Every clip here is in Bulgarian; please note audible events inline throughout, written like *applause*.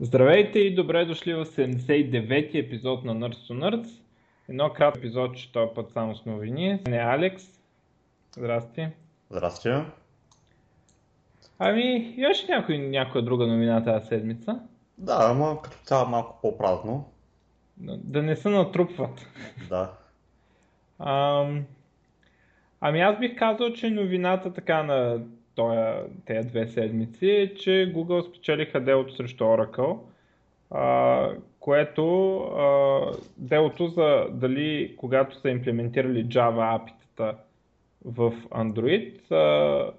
Здравейте и добре дошли в 79-ти епизод на Nerds to Nerds. Едно кратко епизод, че този път само с новини. Не Алекс. Здрасти. Здрасти. Ами, имаш някой, някоя друга новина тази седмица? Да, ама като цяло малко по-празно. Да не се натрупват. Да. Ам, ами аз бих казал, че новината така на тези две седмици е, че Google спечелиха делото срещу Oracle, а, което а, делото за дали когато са имплементирали Java апитата в Android, а,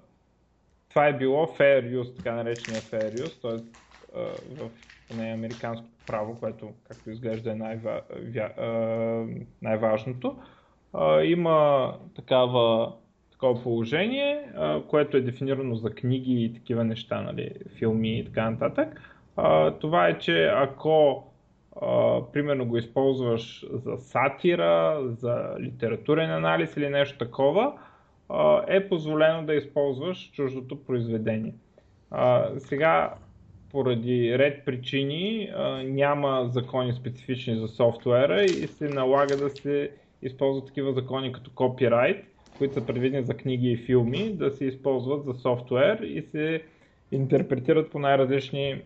това е било fair use, така наречения fair use, т.е. в поне американско право, което както изглежда е най-ва, най-важното. Има такава такова положение, а, което е дефинирано за книги и такива неща, нали, филми и така нататък. А, това е, че ако а, примерно го използваш за сатира, за литературен анализ или нещо такова, а, е позволено да използваш чуждото произведение. А, сега, поради ред причини, а, няма закони специфични за софтуера и се налага да се използват такива закони като копирайт, които са предвидени за книги и филми, да се използват за софтуер и се интерпретират по най-различни,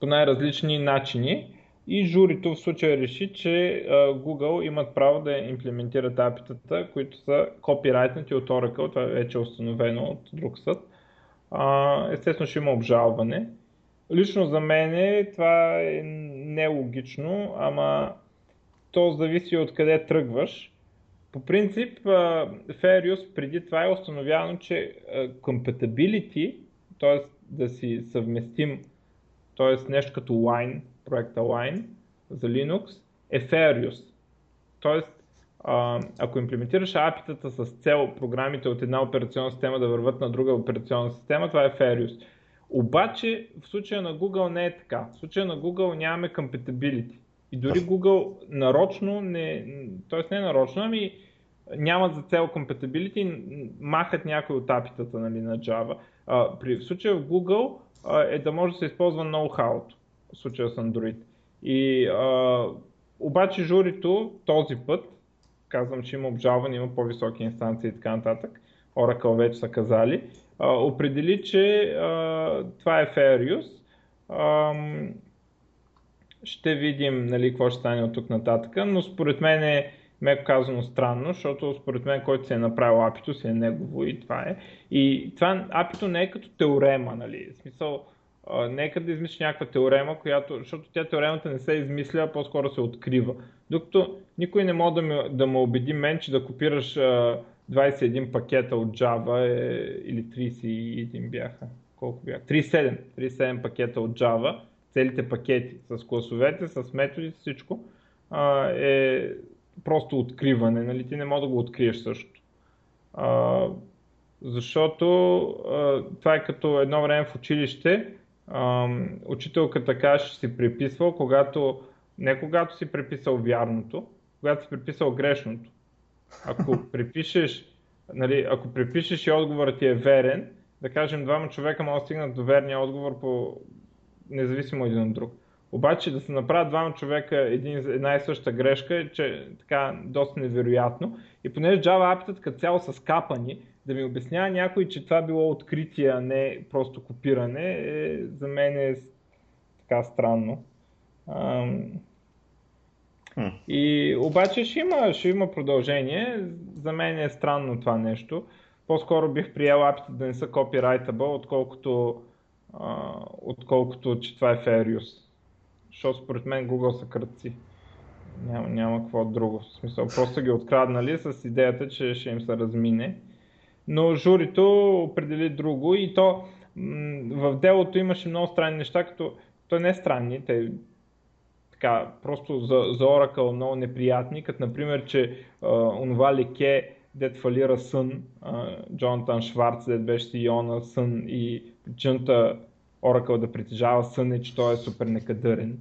по най-различни начини. И журито в случая реши, че Google имат право да имплементират апитата, които са копирайтнати от Oracle, това вече е установено от друг съд. Естествено ще има обжалване. Лично за мен това е нелогично, ама то зависи от къде тръгваш. По принцип, Use преди това е установявано, че compatibility, т.е. да си съвместим, т.е. нещо като Wine, проекта Wine за Linux, е Use. Т.е. ако имплементираш апитата с цел програмите от една операционна система да върват на друга операционна система, това е Use. Обаче в случая на Google не е така. В случая на Google нямаме compatibility. И дори Google нарочно, не, т.е. не нарочно, ами нямат за цел compatibility, махат някои от апитата нали, на Java. А, при, в случая в Google а, е да може да се използва ноу-хау в случая с Android. И, а, обаче журито този път, казвам, че има обжалване, има по-високи инстанции и така нататък, Oracle вече са казали, а, определи, че а, това е fair use. А, ще видим нали, какво ще стане от тук нататък, но според мен е меко казано странно, защото според мен който се е направил апито си е негово и това е. И това апито не е като теорема, нали? В смисъл, нека да измислиш някаква теорема, която, защото тя теоремата не се измисля, а по-скоро се открива. Докато никой не може да ме, да ме убеди мен, че да копираш а, 21 пакета от Java е, или 31 бяха. Колко бяха? 37. 37 пакета от Java, целите пакети с класовете, с методи, с всичко а, е просто откриване, нали? ти не можеш да го откриеш също. А, защото а, това е като едно време в училище, а, учителката каже, си приписвал, когато, не когато си приписал вярното, когато си приписал грешното. Ако *laughs* припишеш, нали, ако припишеш и отговорът ти е верен, да кажем двама човека могат да стигнат до верния отговор по независимо един от друг. Обаче да се направят двама човека един, една и съща грешка е че, така доста невероятно. И понеже Java апитът като цяло са скапани, да ми обяснява някой, че това било откритие, а не просто копиране, е, за мен е така странно. Ам... И обаче ще има, ще има продължение. За мен е странно това нещо. По-скоро бих приел апите да не са copyrightable, отколкото, отколкото че това е fair use защото според мен Google са кръци. Няма, няма какво друго. В смисъл, просто ги откраднали с идеята, че ще им се размине. Но журито определи друго и то в делото имаше много странни неща, като то не е странни, те така, просто за, за Oracle много неприятни, като например, че онова леке, дет фалира Сън, Джонатан Шварц, дет беше CEO на Сън и причината Oracle да притежава сън е, че той е супер некадърен.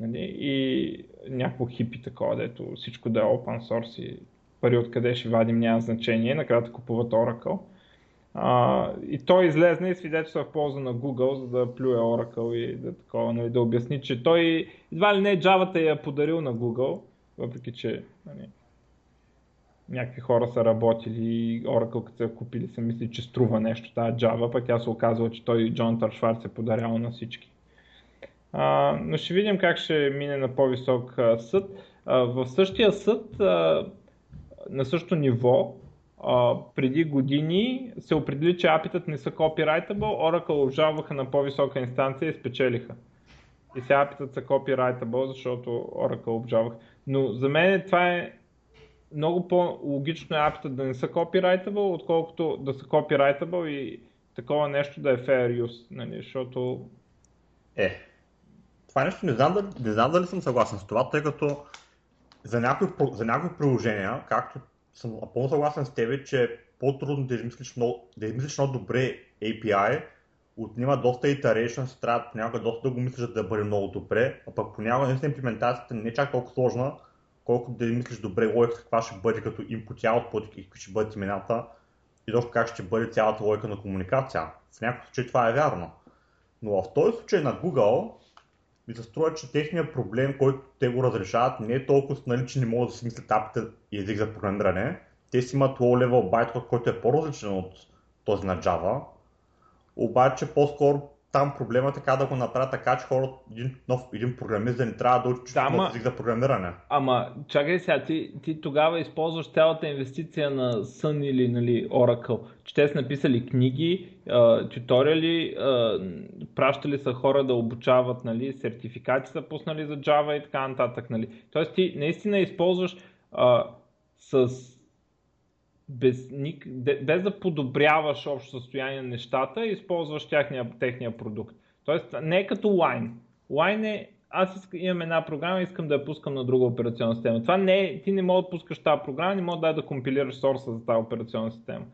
Нали? И някакво хипи такова, дето всичко да е open source и пари откъде ще вадим няма значение, накрая купуват Oracle. А, и той излезне и свидетелства в полза на Google, за да плюе Oracle и да, такова, нали, да обясни, че той едва ли не Java я е подарил на Google, въпреки че нали, някакви хора са работили Oracle като са купили са мисли, че струва нещо тази Java, пък тя се оказва, че той Джон Шварц е подарял на всички. А, но ще видим как ще мине на по-висок съд. А, в същия съд, а, на същото ниво, а, преди години се определи, че апитът не са copyrightable, Oracle обжалваха на по-висока инстанция и спечелиха. И сега апитът са copyrightable, защото Oracle обжалваха. Но за мен това е много по-логично е апитът да не са copyrightable, отколкото да са copyrightable и такова нещо да е fair use, нали, защото... Е, това нещо не знам, дали, не знам дали съм съгласен с това, тъй като за някои, за някои приложения, както съм напълно съгласен с тебе, че е по-трудно да измислиш много, да измислиш много добре API, отнема доста iterations, трябва понякога доста да го мислиш да бъде много добре, а пък понякога наистина имплементацията не е чак толкова сложна, колкото да мислиш добре логика каква ще бъде като input и output и какви ще бъдат имената и точно как ще бъде цялата логика на комуникация. В някакъв случай това е вярно. Но в този случай на Google ми се струва, че техният проблем, който те го разрешават, не е толкова нали, че не могат да си мислят апите и език за програмиране. Те си имат low-level bytecode, който е по-различен от този на Java. Обаче по-скоро там проблема е така да го направя така, че хората, един, нов, един програмист да не трябва да учи да, ама, език за програмиране. Ама, чакай сега, ти, ти тогава използваш цялата инвестиция на Sun или нали, Oracle, че те са написали книги, а, пращали са хора да обучават, нали, сертификати са пуснали за Java и така нататък. Нали. Тоест ти наистина използваш а, с без, без да подобряваш общо състояние на нещата, използваш тяхния, техния продукт. Тоест не е като Wine. Wine е аз имам една програма и искам да я пускам на друга операционна система. Това не е, ти не можеш да пускаш тази програма, не можеш да, да компилираш сорса за тази операционна система.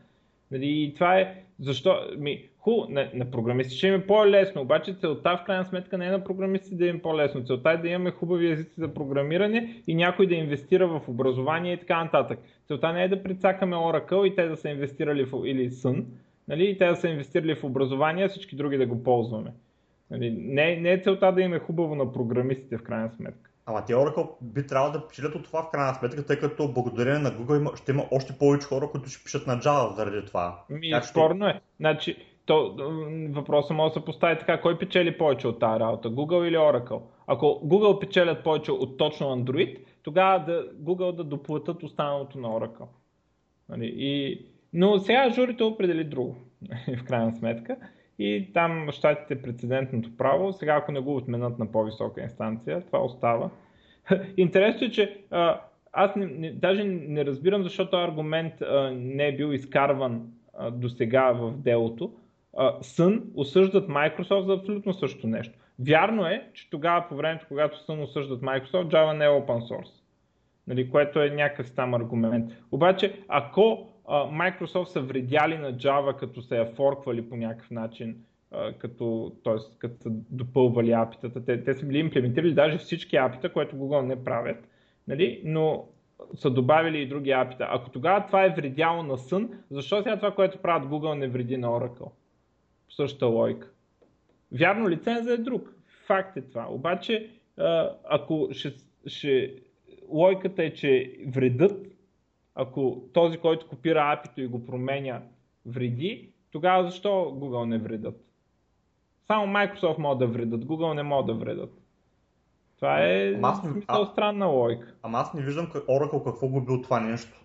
Нали, това е, защо, ми, ху, на, на програмисти ще им е по-лесно, обаче целта в крайна сметка не е на програмисти да им е по-лесно, целта е да имаме хубави езици за програмиране и някой да инвестира в образование и така нататък. Целта не е да прицакаме Oracle и те да са инвестирали в, или Sun, нали, и те да са инвестирали в образование, а всички други да го ползваме. Нали, не, не е целта да им е хубаво на програмистите в крайна сметка. Ама те Oracle би трябвало да печелят от това в крайна сметка, тъй като благодарение на Google има, ще има още повече хора, които ще пишат на Java заради това. Ми, как спорно ще... е. Значи, то, въпросът може да се постави така, кой печели повече от тази работа, Google или Oracle? Ако Google печелят повече от точно Android, тогава да, Google да доплатят останалото на Oracle. Нали? И, но сега журито определи друго, *laughs* в крайна сметка. И там щатите прецедентното право, сега ако не го отменят на по-висока инстанция, това остава. *laughs* Интересно е, че а, аз не, не, даже не разбирам защо този аргумент а, не е бил изкарван до сега в делото. Сън осъждат Microsoft за абсолютно същото нещо. Вярно е, че тогава по времето, когато Сън осъждат Microsoft, Java не е open source. Нали, което е някакъв там аргумент. Обаче, ако Microsoft са вредяли на Java, като се я форквали по някакъв начин, като, т.е. като са допълвали апитата. Те, те са били имплементирали даже всички апита, което Google не правят, нали? но са добавили и други апита. Ако тогава това е вредяло на Sun, защо сега това, което правят Google не вреди на Oracle? По същата логика. Вярно, лиценза е друг. Факт е това. Обаче, ако ще, ще... логиката е, че вредът ако този, който копира апито и го променя, вреди, тогава защо Google не вредят? Само Microsoft могат да вредят, Google не могат да вредят. Това е ама аз, смисъл а, странна логика. Ама аз не виждам Oracle какво го бил това нещо.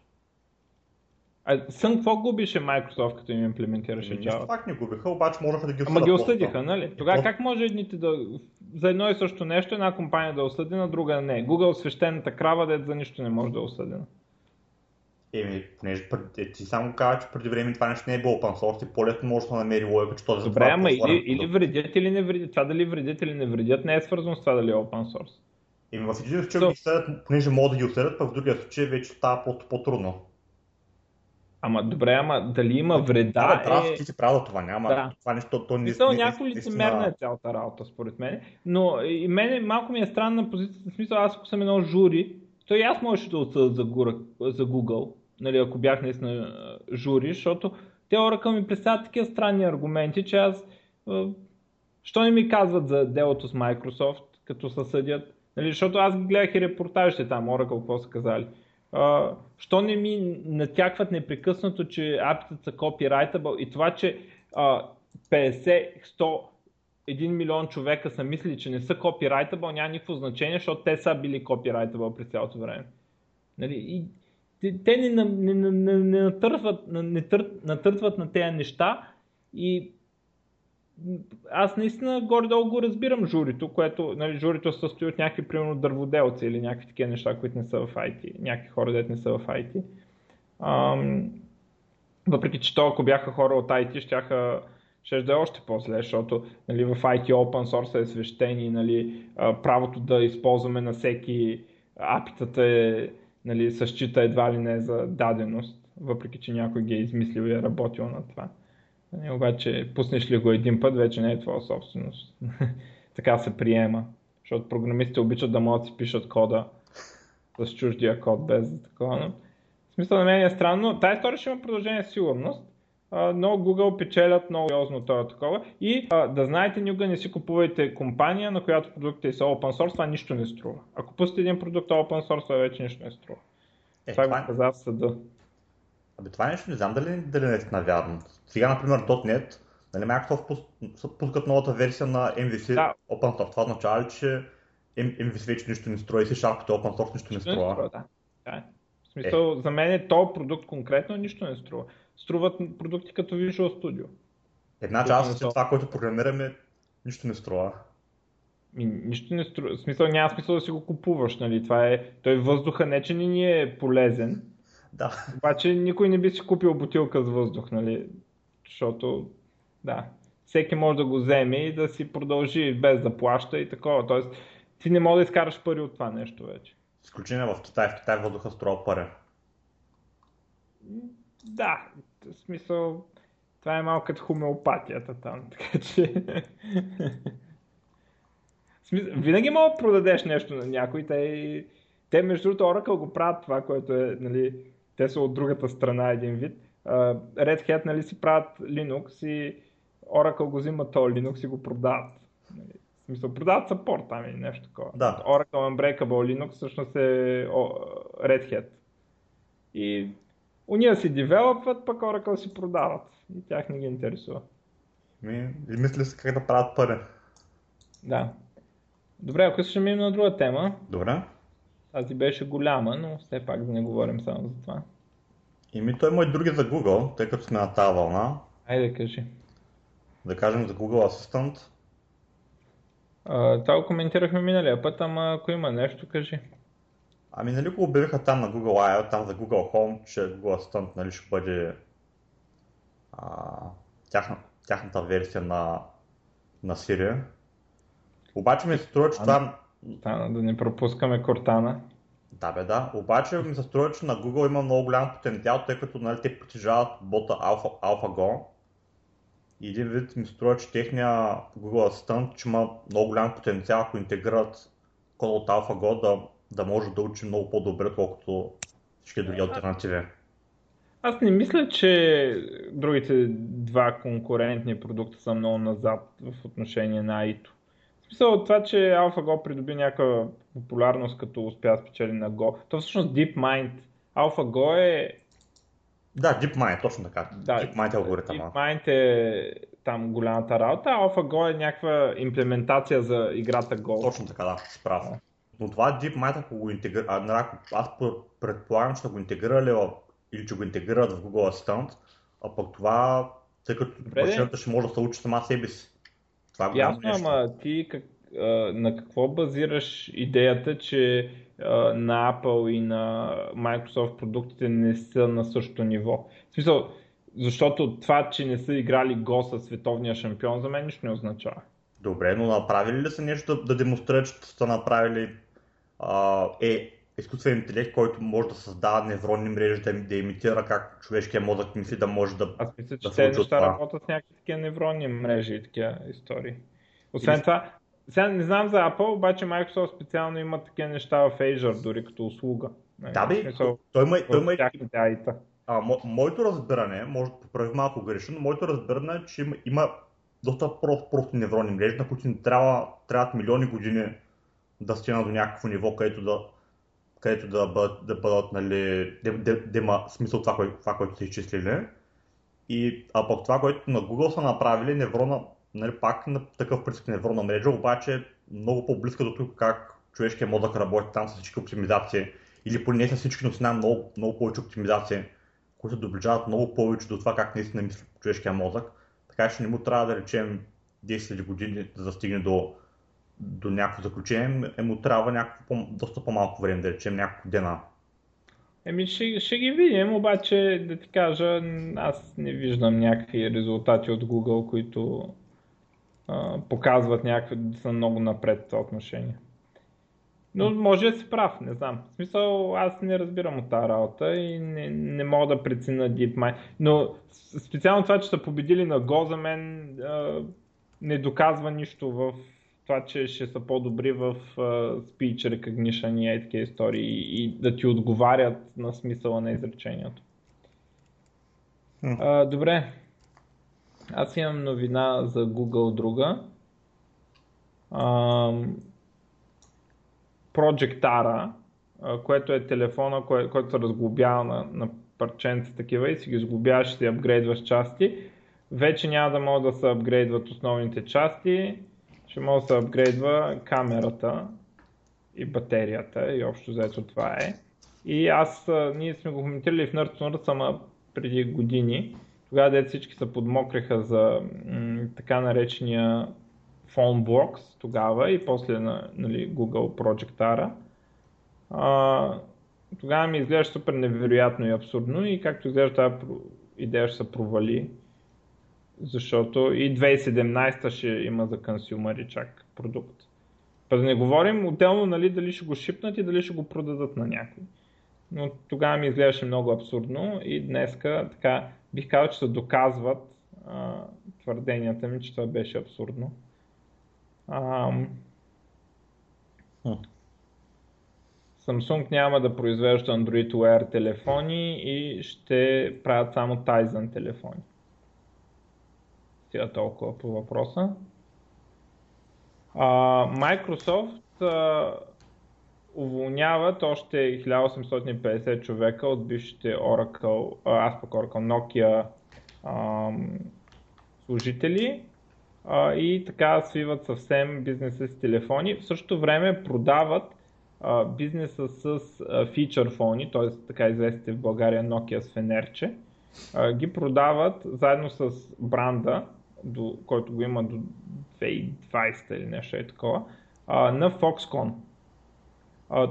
А сън какво губише Microsoft, като им имплементираше Java? Нищо пак не губиха, обаче можеха да ги осъдят. Ама ги осъдиха, нали? Тогава как може едните да... За едно и също нещо една компания да е осъди, на друга не. Google свещената крава, да за нищо не може да е осъдена. Еми, понеже е, ти само казва, че преди време това нещо не е било open source и по-лесно може да намери логика, че този Добре, ама или, или вредят или не вредят. Това дали вредят или не вредят не е свързано с това дали е open source. Еми в един случай so... ги съдят, понеже могат да ги осъдят, пък в другия случай вече става по-трудно. Ама добре, ама дали има вреда да, е... ти си правил това, няма. Да. Това нещо, то не, Мисъл, не, някой лицемерна е цялата работа, според мен. Но и мене малко ми е странна позиция, в смисъл аз ако съм едно жури, то и аз можеше да отсъда за, за Google, нали, ако бях наистина жури, защото те Oracle ми представят такива странни аргументи, че аз... Що не ми казват за делото с Microsoft, като се съдят? Нали, защото аз гледах и репортажите там, Oracle, какво са казали. Що не ми натякват непрекъснато, че апитата са copyrightable и това, че uh, 50, 100, 1 милион човека са мислили, че не са copyrightable, няма никакво значение, защото те са били copyrightable през цялото време. Нали? И те, те не, не, не, не, не натърват, не тър, натъртват на тези неща и аз наистина горе-долу го разбирам журито, което нали, журито се състои от някакви, примерно, дърводелци или някакви такива неща, които не са в IT, някакви хора, дете не са в IT. Ам, въпреки, че то, ако бяха хора от IT, щяха ще да е още по-зле, защото нали, в IT Open Source е свещени, нали, правото да използваме на всеки апитата е, нали, същита едва ли не за даденост, въпреки че някой ги е измислил и е работил на това. Нали, обаче пуснеш ли го един път, вече не е твоя собственост. *laughs* така се приема, защото програмистите обичат да могат да си пишат кода с чуждия код без такова. В смисъл на мен е странно. Тая история ще има продължение сигурност, но Google печелят много сериозно това такова. И а, да знаете, никога не си купувайте компания, на която продуктите са open source, това нищо не струва. Ако пустите един продукт open source, това вече нищо не струва. Е, това, това го каза в съда. Абе, това нещо не знам дали, дали не е навярно. Сега, например, .NET, нали Microsoft пускат новата версия на MVC да. open source. Това означава ли, че MVC вече нищо не струва и C Sharp като open source нищо не струва? Не струва да. да. В смисъл, е. за мен е то продукт конкретно нищо не струва струват продукти като Visual Studio. Една част от това, което програмираме, нищо не струва. Ми, нищо не струва. В смисъл няма смисъл да си го купуваш, нали? Това е, той въздуха не, че не ни е полезен. Да. Обаче никой не би си купил бутилка с въздух, нали? Защото, да, всеки може да го вземе и да си продължи без да плаща и такова. Тоест, ти не можеш да изкараш пари от това нещо вече. Изключение в Китай. В Китай въздуха струва пари. Да, в смисъл, това е малко като хомеопатията там, *laughs* така че... Винаги мога да продадеш нещо на някой. Те, те между другото, Oracle го правят това, което е, нали, те са от другата страна един вид. Uh, Red Hat нали, си правят Linux и Oracle го взима то Linux и го продават. Нали, смисъл, продават support там или нещо такова. Да. Oracle Unbreakable Linux всъщност е Red Hat. И Уния си девелопват, пък Oracle си продават. И тях не ги интересува. Ми, и мисля си как да правят пари. Да. Добре, ако ще минем на друга тема. Добре. Тази беше голяма, но все пак да не говорим само за това. И ми той има и други за Google, тъй като сме на тази вълна. Айде, кажи. Да кажем за Google Assistant. Това го коментирахме миналия път, ама ако има нещо, кажи. Ами нали го обявиха там на Google I.O., там за Google Home, че Google Assistant нали, ще бъде а, тяхна, тяхната версия на, на Siri. Обаче ми се струва, че това... Да, да не пропускаме Кортана. Да, бе, да. Обаче ми се струва, че на Google има много голям потенциал, тъй като нали, те притежават бота Alpha, AlphaGo. И един вид ми струва, че техния Google Assistant, че има много голям потенциал, ако интегрират код от AlphaGo да да може да учи много по-добре, отколкото всички други альтернативи. Аз не мисля, че другите два конкурентни продукта са много назад в отношение на AI. В смисъл от това, че AlphaGo придоби някаква популярност, като успя да спечели на Go. То всъщност DeepMind. AlphaGo е... Да, DeepMind, точно така. Да, DeepMind е алгоритъм. DeepMind е там голямата работа, AlphaGo е някаква имплементация за играта Go. Точно така, да, справа. Но това DeepMind, ако го интегрира, нали, аз предполагам, че го интегрирали или че го интегрират в Google Assistant, а пък това, тъй като машината ще може да се учи сама себе си. Това е Ясно, нещо. ама ти как, а, на какво базираш идеята, че а, на Apple и на Microsoft продуктите не са на същото ниво? В смисъл, защото това, че не са играли Go със световния шампион, за мен нищо не означава. Добре, но направили ли са нещо да, да демонстрират, че са направили а, е изкуствен интелект, който може да създава невронни мрежи, да, да имитира как човешкия мозък мисли да може да. Аз мисля, че да те неща работят с някакви такива невронни мрежи и такива истории. Освен и... това, сега не знам за Apple, обаче Microsoft специално има такива неща в Azure, дори като услуга. Нали, да, бе, смисъл, той има, той има, а, мо, моето разбиране, може да поправи малко грешно, но моето разбиране е, че има, има доста прост, прости невронни мрежи, на които ни трябва, трябват милиони години да стигнат до някакво ниво, където да, където да бъдат, да бъдат нали, да, да, да има смисъл това, което, това, което са изчислили. И, а пък това, което на Google са направили, неврона, нали, пак на такъв принцип невронна мрежа, обаче е много по-близка до тук как човешкият мозък работи там с всички оптимизации, или поне не с всички, но с много, много повече оптимизации, които доближават много повече до това как наистина мисли човешкия мозък. Така че не му трябва да речем 10 години да стигне до, до някакво заключение, е му трябва някакво, доста по-малко време, да речем няколко дена. Еми ще, ще ги видим, обаче да ти кажа, аз не виждам някакви резултати от Google, които а, показват някакви да са много напред в това отношение. Но може да си прав, не знам. В смисъл, аз не разбирам от тази работа и не, не мога да преценя DeepMind. Но специално това, че са победили на Go, за мен а, не доказва нищо в това, че ще са по-добри в uh, speech recognition и такива истории и, и да ти отговарят на смисъла на изречението. Mm. Uh, добре. Аз имам новина за Google друга. Uh, Project Ara, което е телефона, който се разглобява на, на парченца такива и си ги сглобяваш и си апгрейдваш части. Вече няма да могат да се апгрейдват основните части, ще може да се апгрейдва камерата и батерията и общо взето това е. И аз, ние сме го коментирали в Nerd сама преди години. Тогава дете всички се подмокреха за м- така наречения PhoneBox тогава и после на нали, Google Project Ara. А, тогава ми изглежда супер невероятно и абсурдно и както изглежда тази идея ще се провали, защото и 2017 ще има за консюмери чак продукт. Па да не говорим отделно нали, дали ще го шипнат и дали ще го продадат на някой. Но тогава ми изглеждаше много абсурдно и днеска така бих казал, че се доказват а, твърденията ми, че това беше абсурдно. Ам... Samsung няма да произвежда Android Wear телефони и ще правят само Tizen телефони. Стига толкова по въпроса. А, Microsoft а, уволняват още 1850 човека от бившите Oracle, а, аз пък Oracle, Nokia а, служители а, и така свиват съвсем бизнеса с телефони. В същото време продават а, бизнеса с фичър фони, т.е. така известите в България Nokia с фенерче, а, ги продават заедно с бранда, до, който го има до 2020 или нещо е такова, а, на Foxconn.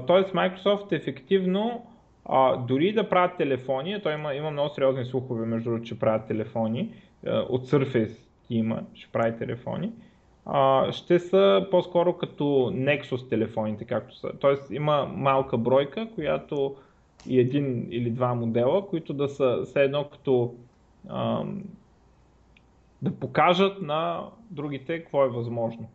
Тоест Microsoft ефективно а, дори да правят телефони, той има, има много сериозни слухове между другото, че правят телефони, а, от Surface има, ще прави телефони, а, ще са по-скоро като Nexus телефоните, както са. Тоест има малка бройка, която и един или два модела, които да са все едно като а, да покажат на другите какво е възможно.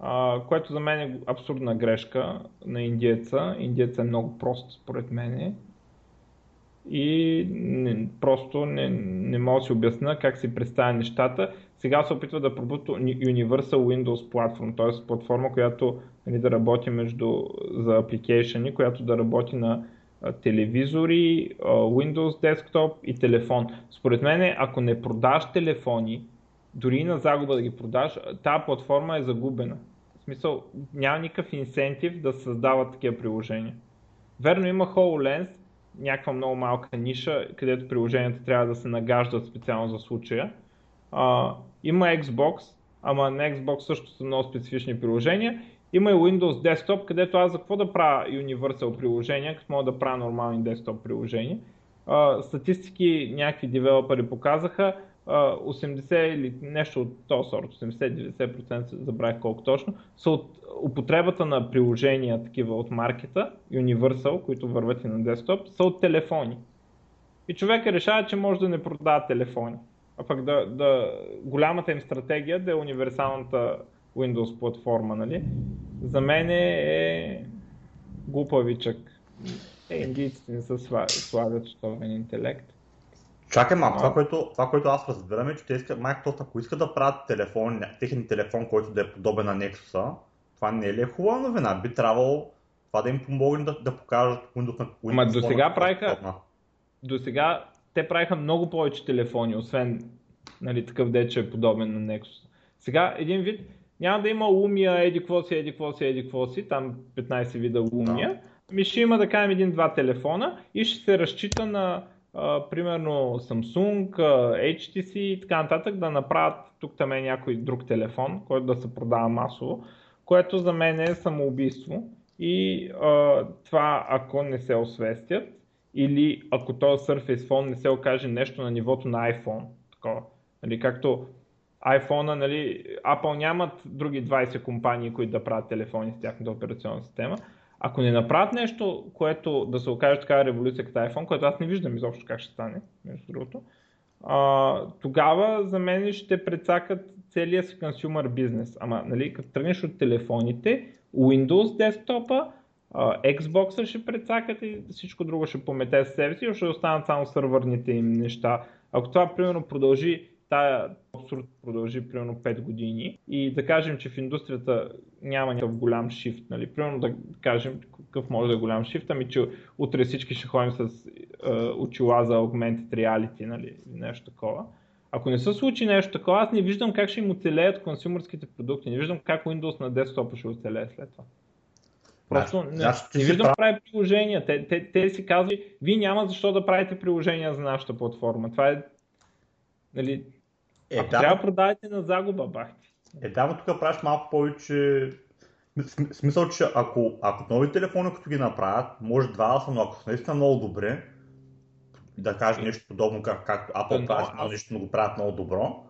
А, което за мен е абсурдна грешка на индиеца. Индиеца е много прост, според мен и не, просто не, не мога да си обясня как си представя нещата. Сега се опитва да пробута Universal Windows Platform, т.е. платформа, която нали, да работи между, за апликейшени, която да работи на телевизори, Windows Desktop и телефон. Според мен, ако не продаш телефони, дори на загуба да ги продаш, тази платформа е загубена. В смисъл, няма никакъв инсентив да създават такива приложения. Верно има HoloLens, някаква много малка ниша, където приложенията трябва да се нагаждат специално за случая. А, има Xbox, ама на Xbox също са много специфични приложения. Има и Windows Desktop, където аз за какво да правя Universal приложения, като мога да правя нормални desktop приложения. А, статистики някакви девелопери показаха, 80 или нещо от този сорт, 80-90% забравих колко точно, са от употребата на приложения такива от маркета, Universal, които върват и на десктоп, са от телефони. И човека решава, че може да не продава телефони. А пък да, да голямата им стратегия да е универсалната Windows платформа, нали? За мен е глупавичък. Е, индийците не са слагат щовен интелект. Чакай малко, това, което, това, което аз разбирам е, че те искат, Microsoft, ако искат да правят телефон, техен телефон, който да е подобен на Nexus, това не е ли хубава новина? Би трябвало това да им помогне да, да покажат Windows на Windows. Ама до сега правиха, до сега те правиха много повече телефони, освен нали, такъв дече е подобен на Nexus. Сега един вид, няма да има Lumia, еди какво си, еди какво си, еди какво си, там 15 вида Lumia, no. ми ще има да кажем един-два телефона и ще се разчита на примерно Samsung, HTC и така нататък да направят тук там е някой друг телефон, който да се продава масово, което за мен е самоубийство и а, това ако не се освестят или ако този Surface Phone не се окаже нещо на нивото на iPhone, такова. Нали, както iPhone, нали, Apple нямат други 20 компании, които да правят телефони с тяхната операционна система. Ако не направят нещо, което да се окаже такава революция като iPhone, което аз не виждам изобщо как ще стане, между другото, а, тогава за мен ще прецакат целия си консюмер бизнес. Ама, нали, като тръгнеш от телефоните, Windows десктопа, Xbox ще прецакат и всичко друго ще помете с себе си, ще останат само сървърните им неща. Ако това, примерно, продължи тая абсурд продължи примерно 5 години и да кажем, че в индустрията няма някакъв голям шифт, нали? примерно да кажем какъв може да е голям шифт, ами че утре всички ще ходим с е, очила за augmented reality, нали? нещо такова. Ако не се случи нещо такова, аз не виждам как ще им оцелеят консюмърските продукти, не виждам как Windows на десктопа ще оцелее след това. Просто не, не, не виждам да прави приложения. Те, те, те си казват, вие няма защо да правите приложения за нашата платформа. Това е Нали, е, Ако да, трябва да продавате на загуба, бахти. Е, да, но тук правиш малко повече смисъл, че ако, ако нови телефони, като ги направят, може два да са, но ако са наистина много добре, да кажа нещо подобно, как, както Apple но, прави много нещо, но го правят много добро,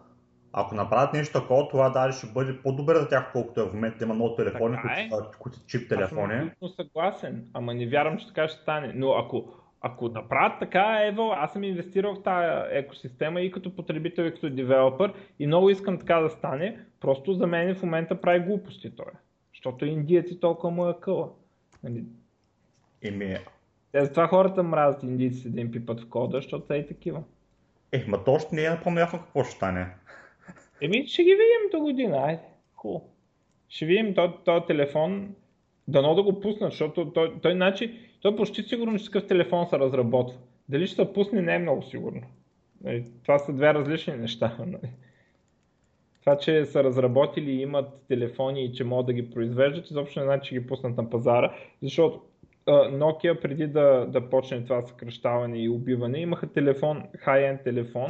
ако направят нещо такова, това дали ще бъде по-добре за тях, колкото е в момента има много телефони, които, е. които са чип телефони. Аз съм съгласен, ама не вярвам, че така ще стане. Но ако, ако направят така, ево, аз съм инвестирал в тази екосистема и като потребител, и като девелопър и много искам така да стане, просто за мен в момента прави глупости той. Защото индиец и толкова му е къла. Нали? Еми... Те затова хората мразят индийците да им пипат в кода, защото са и такива. Е, ма то още не е напълно ясно какво ще стане. Еми, ще ги видим до година, айде. Cool. Ще видим този телефон, дано да го пуснат, защото той, той значи, той почти сигурно, че такъв телефон се разработва. Дали ще се пусне, не е много сигурно. Нали, това са две различни неща. *laughs* Нали. Това, че са разработили и имат телефони и че могат да ги произвеждат, изобщо не значи, че ги пуснат на пазара, защото Nokia преди да, да почне това съкръщаване и убиване, имаха телефон, high-end телефон,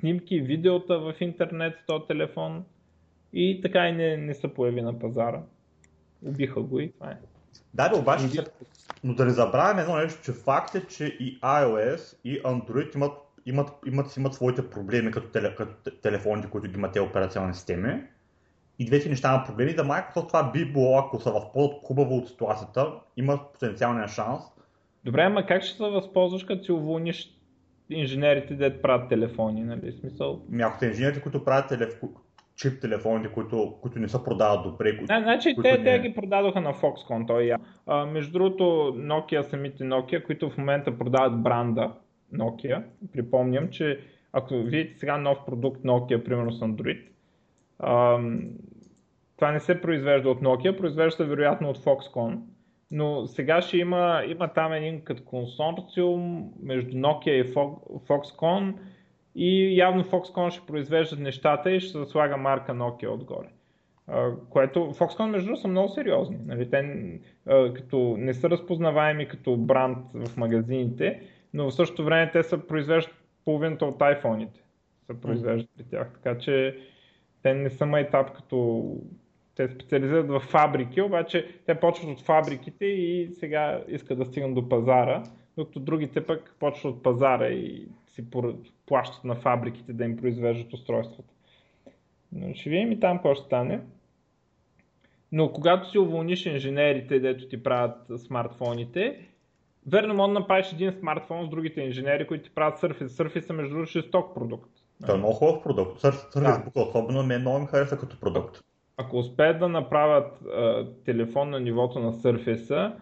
снимки, видеота в интернет с телефон и така и не, не се появи на пазара. Убиха го и това е. Да, да, обаче, но да не забравяме едно нещо, че факт е, че и iOS и Android имат, имат, имат, имат своите проблеми като, теле, като телефоните, които ги имат те операционни системи. И двете неща имат проблеми. Да Microsoft това би било, ако се възползват хубаво от ситуацията, имат потенциалния шанс. Добре, ама как ще се възползваш, като си уволниш инженерите, да правят телефони, нали? Смисъл? Някои инженерите, които правят телефони, чип телефоните, които, които не се продават добре. Които, значи които те, не... те ги продадоха на Foxconn, той. А, между другото, Nokia, самите Nokia, които в момента продават бранда Nokia, припомням, че ако видите сега нов продукт Nokia, примерно с Android, а, това не се произвежда от Nokia, произвежда се вероятно от Foxconn, но сега ще има, има там един като консорциум между Nokia и Foxconn, и явно Foxconn ще произвеждат нещата и ще слага марка Nokia отгоре. което Foxconn между другото са много сериозни. Нали? Те като не са разпознаваеми като бранд в магазините, но в същото време те са произвеждат половината от iPhone-ите. Са произвеждат при тях. Така че те не са майтап като те специализират в фабрики, обаче те почват от фабриките и сега искат да стигнат до пазара, докато другите пък почват от пазара и си плащат на фабриките да им произвеждат устройствата. Но ще видим и там какво ще стане. Но когато си уволниш инженерите, дето ти правят смартфоните, верно може да направиш един смартфон с другите инженери, които ти правят Surface. Surface е между другото шесток продукт. Това е много хубав продукт. Surface да. особено ми е много ми хареса като продукт. Ако успеят да направят а, телефон на нивото на Surface,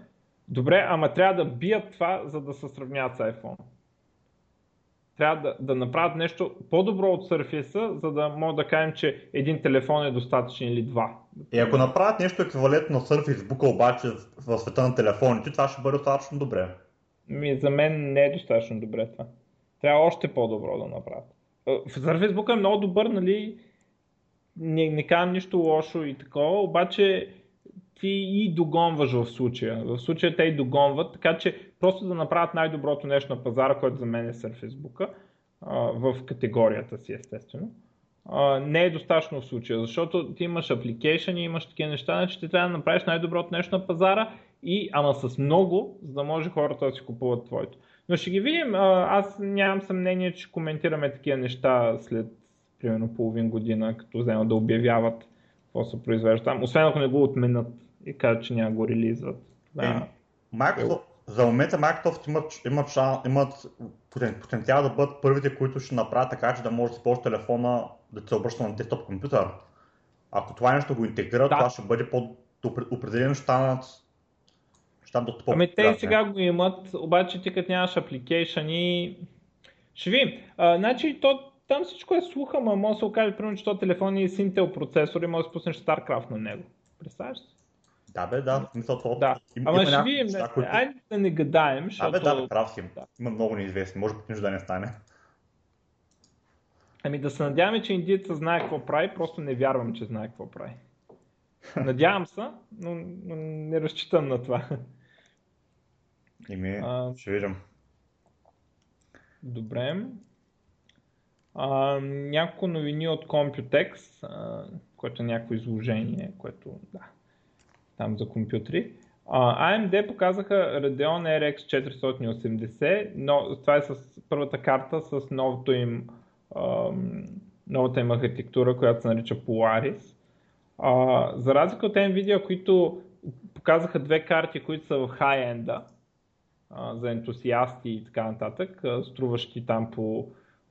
Добре, ама трябва да бият това, за да се сравняват с iPhone. Трябва да, да направят нещо по-добро от Surface, за да мога да кажем, че един телефон е достатъчен или два. И ако направят нещо еквивалентно на Surface Book обаче в света на телефоните, това ще бъде достатъчно добре. Ми, за мен не е достатъчно добре това. Трябва още по-добро да направят. В Surface Book е много добър, нали? Не, не казвам нищо лошо и такова, обаче ти и догонваш в случая. В случая те и догонват, така че просто да направят най-доброто нещо на пазара, което за мен е Book, в категорията си естествено. не е достатъчно в случая, защото ти имаш application и имаш такива неща, значи ти трябва да направиш най-доброто нещо на пазара и ама с много, за да може хората да си купуват твоето. Но ще ги видим. Аз нямам съмнение, че коментираме такива неща след примерно половин година, като вземат да обявяват какво се произвежда там. Освен ако не го отменят и кажат, че няма го релизват. Да. Е, Microsoft, за момента Microsoft имат, имат, имат потенциал да бъдат първите, които ще направят така, че да може да използваш телефона да се обръща на десктоп компютър. Ако това нещо го интегрира, да. това ще бъде по определено ще станат ще доста по Ами те и сега го имат, обаче ти като нямаш application и ще видим. А, значи то, там всичко е слуха, но може да се окаже, примерно, че то телефон е с Intel процесор и може да спуснеш StarCraft на него. Представяш се? Да, бе, да. Мисъл, това. Да. Им, Ама ще видим. Които... Айде да не гадаем, защото... Да, бе, да, прав си. Да. Има много неизвестни. Може би нищо да не стане. Ами да се надяваме, че индиеца знае какво прави, просто не вярвам, че знае какво прави. Надявам се, но, но не разчитам на това. Ими, а, ще видим. Добре. А, няколко новини от Computex, а, което е някакво изложение, което да, там за компютри. А, AMD показаха Radeon RX 480, но това е с първата карта с новото им, а, новата им архитектура, която се нарича Polaris. А, за разлика от Nvidia, които показаха две карти, които са в хай-енда, за ентусиасти и така нататък, струващи там по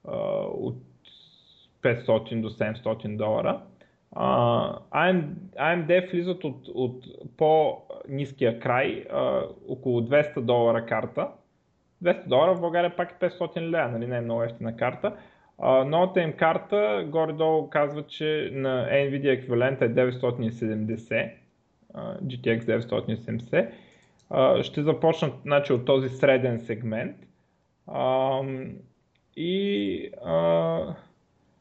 а, от 500 до 700 долара. AMD, AMD влизат от, от по-низкия край, а, около 200 долара карта. 200 долара в България пак е 500 лева, нали не е много ефтина карта. А, новата им карта горе-долу казва, че на Nvidia еквивалента е 970, GTX 970 ще започнат значи, от този среден сегмент. А, и а,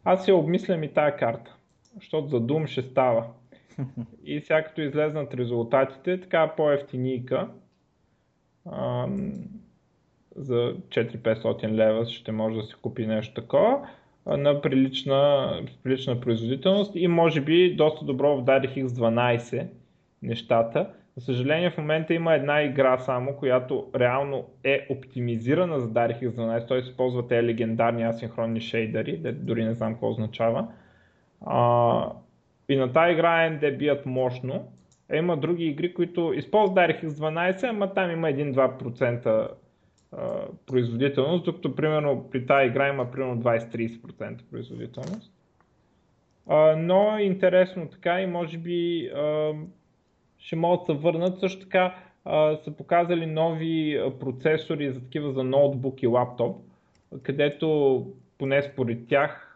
аз я обмислям и тая карта, защото за Doom ще става. И сега като излезнат резултатите, така по-ефтиника, за 4-500 лева ще може да се купи нещо такова на прилична, прилична производителност и може би доста добро в DirectX 12 нещата, за съжаление в момента има една игра само, която реално е оптимизирана за DirectX 12, т.е. използва тези легендарни асинхронни шейдери, дори не знам какво означава. А, и на тази игра AMD бият мощно. А има други игри, които използват DirectX 12, ама там има 1-2% производителност, докато примерно при тази игра има примерно 20-30% производителност. А, но е интересно така и може би ще могат да се върнат. Също така а, са показали нови процесори за такива за ноутбук и лаптоп, където поне според тях,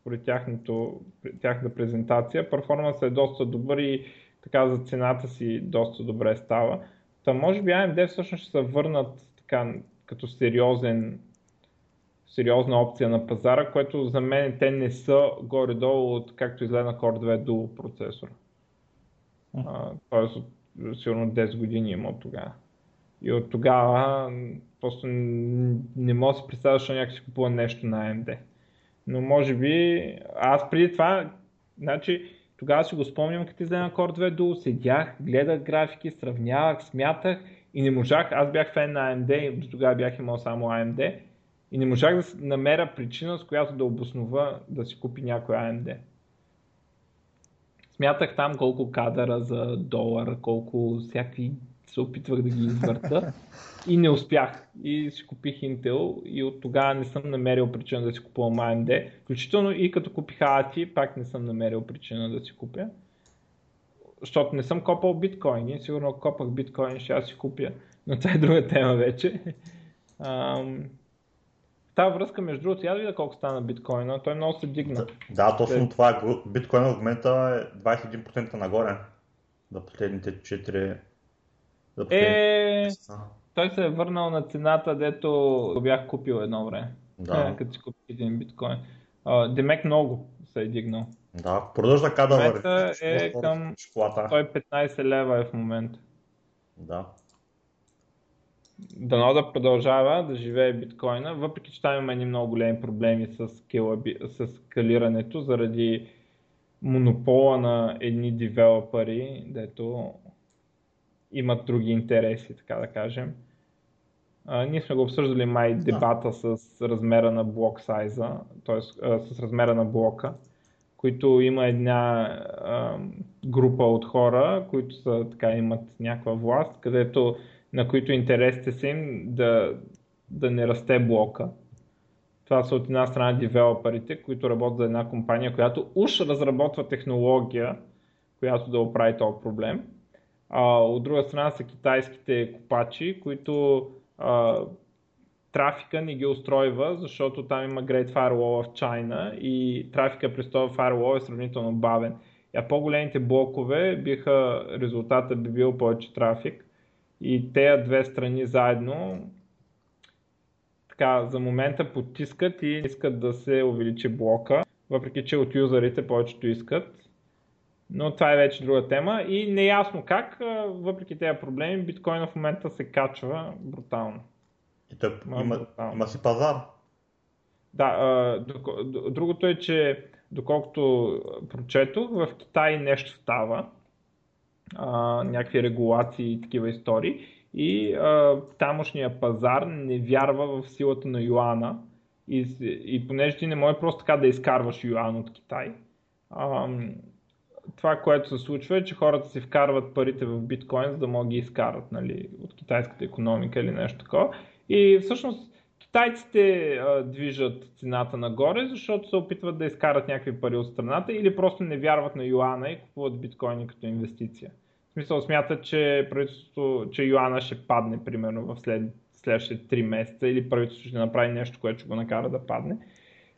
според тяхното, тяхната презентация, перформансът е доста добър и така за цената си доста добре става. Та може би AMD всъщност ще се върнат така като сериозен, сериозна опция на пазара, което за мен те не са горе-долу от както излезе Core 2 Dual процесора. Тоест, сигурно 10 години има от тогава. И от тогава просто не мога да си представя, защо някак си купува нещо на AMD. Но може би, аз преди това, значи, тогава си го спомням, като излезе на Core 2 Duo, седях, гледах графики, сравнявах, смятах и не можах, аз бях фен на AMD до тогава бях имал само AMD и не можах да намеря причина, с която да обоснова да си купи някой AMD. Смятах там колко кадъра за долар, колко всякакви се опитвах да ги извърта и не успях. И си купих Intel и от тогава не съм намерил причина да си купувам AMD. Включително и като купих ATI, пак не съм намерил причина да си купя. защото не съм копал биткоини, сигурно ако копах биткоини ще аз си купя, но това е друга тема вече. Ам, тази връзка между другото, я да видя колко стана биткоина, той много се дигна. Да, точно това е. Биткоин в момента е 21% нагоре за последните 4... Последните... Е, той се е върнал на цената, дето го бях купил едно време. Да. Е, като си купих един биткоин. Демек много се е дигнал. Да, продължа така да върви. е към 115 лева е в момента. Да. Дано да продължава да живее биткоина, въпреки че там има едни много големи проблеми с, скелаби, с скалирането заради монопола на едни девелопери, дето имат други интереси, така да кажем. А, ние сме го обсъждали май дебата с размера на блок сайза, т.е. с размера на блока, които има една а, група от хора, които са, така, имат някаква власт, където на които интересите са им да, да не расте блока. Това са от една страна девелоперите, които работят за една компания, която уж разработва технология, която да оправи този проблем. А от друга страна са китайските копачи, които а, трафика не ги устройва, защото там има Great Firewall в China и трафика през този firewall е сравнително бавен. А по-големите блокове биха, резултата би бил повече трафик и тези две страни заедно така, за момента потискат и искат да се увеличи блока, въпреки че от юзерите повечето искат. Но това е вече друга тема и неясно как, въпреки тези проблеми, биткоина в момента се качва брутално. И тъп, има, брутално. има си пазар. Да, другото е, че доколкото прочетох, в Китай нещо става, някакви регулации и такива истории и а, тамошния пазар не вярва в силата на юана и, и понеже ти не може просто така да изкарваш юан от Китай, а, това, което се случва е, че хората си вкарват парите в биткоин, за да могат ги изкарат нали, от китайската економика или нещо такова. И всъщност китайците а, движат цената нагоре, защото се опитват да изкарат някакви пари от страната или просто не вярват на юана и купуват биткоини като инвестиция. В смисъл смятат, че правителството, че юана ще падне примерно в след, следващите 3 месеца или правителството ще направи нещо, което ще го накара да падне.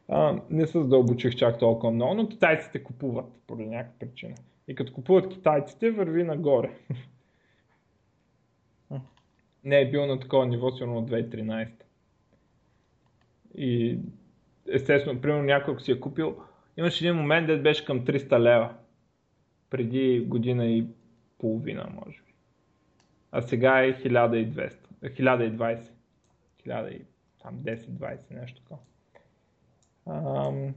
А, не се задълбочих чак толкова много, но китайците купуват поради някаква причина. И като купуват китайците, върви нагоре. не е бил на такова ниво, сигурно от 2013. И естествено, примерно някой, ако си е купил, имаш един момент, да беше към 300 лева. Преди година и половина, може би. А сега е 1200. 1020. 1010-20, нещо такова. Ам,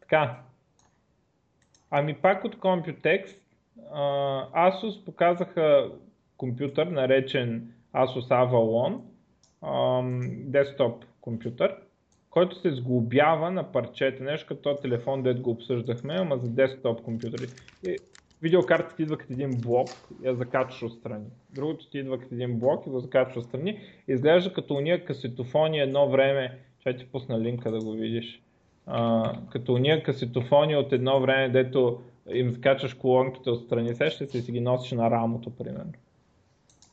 така. Ами пак от Computex, Asus показаха компютър, наречен Asus Avalon, десктоп компютър, който се сглобява на парчета, нещо като телефон, дед го обсъждахме, ама за десктоп компютъри. И видеокартата ти идва като един блок и я закачаш отстрани. Другото ти идва като един блок и го закачаш отстрани. Изглежда като уния касетофони едно време, ще ти пусна линка да го видиш. А, като уния касетофони от едно време, дето им закачаш колонките отстрани, сеща се и си ги носиш на рамото, примерно.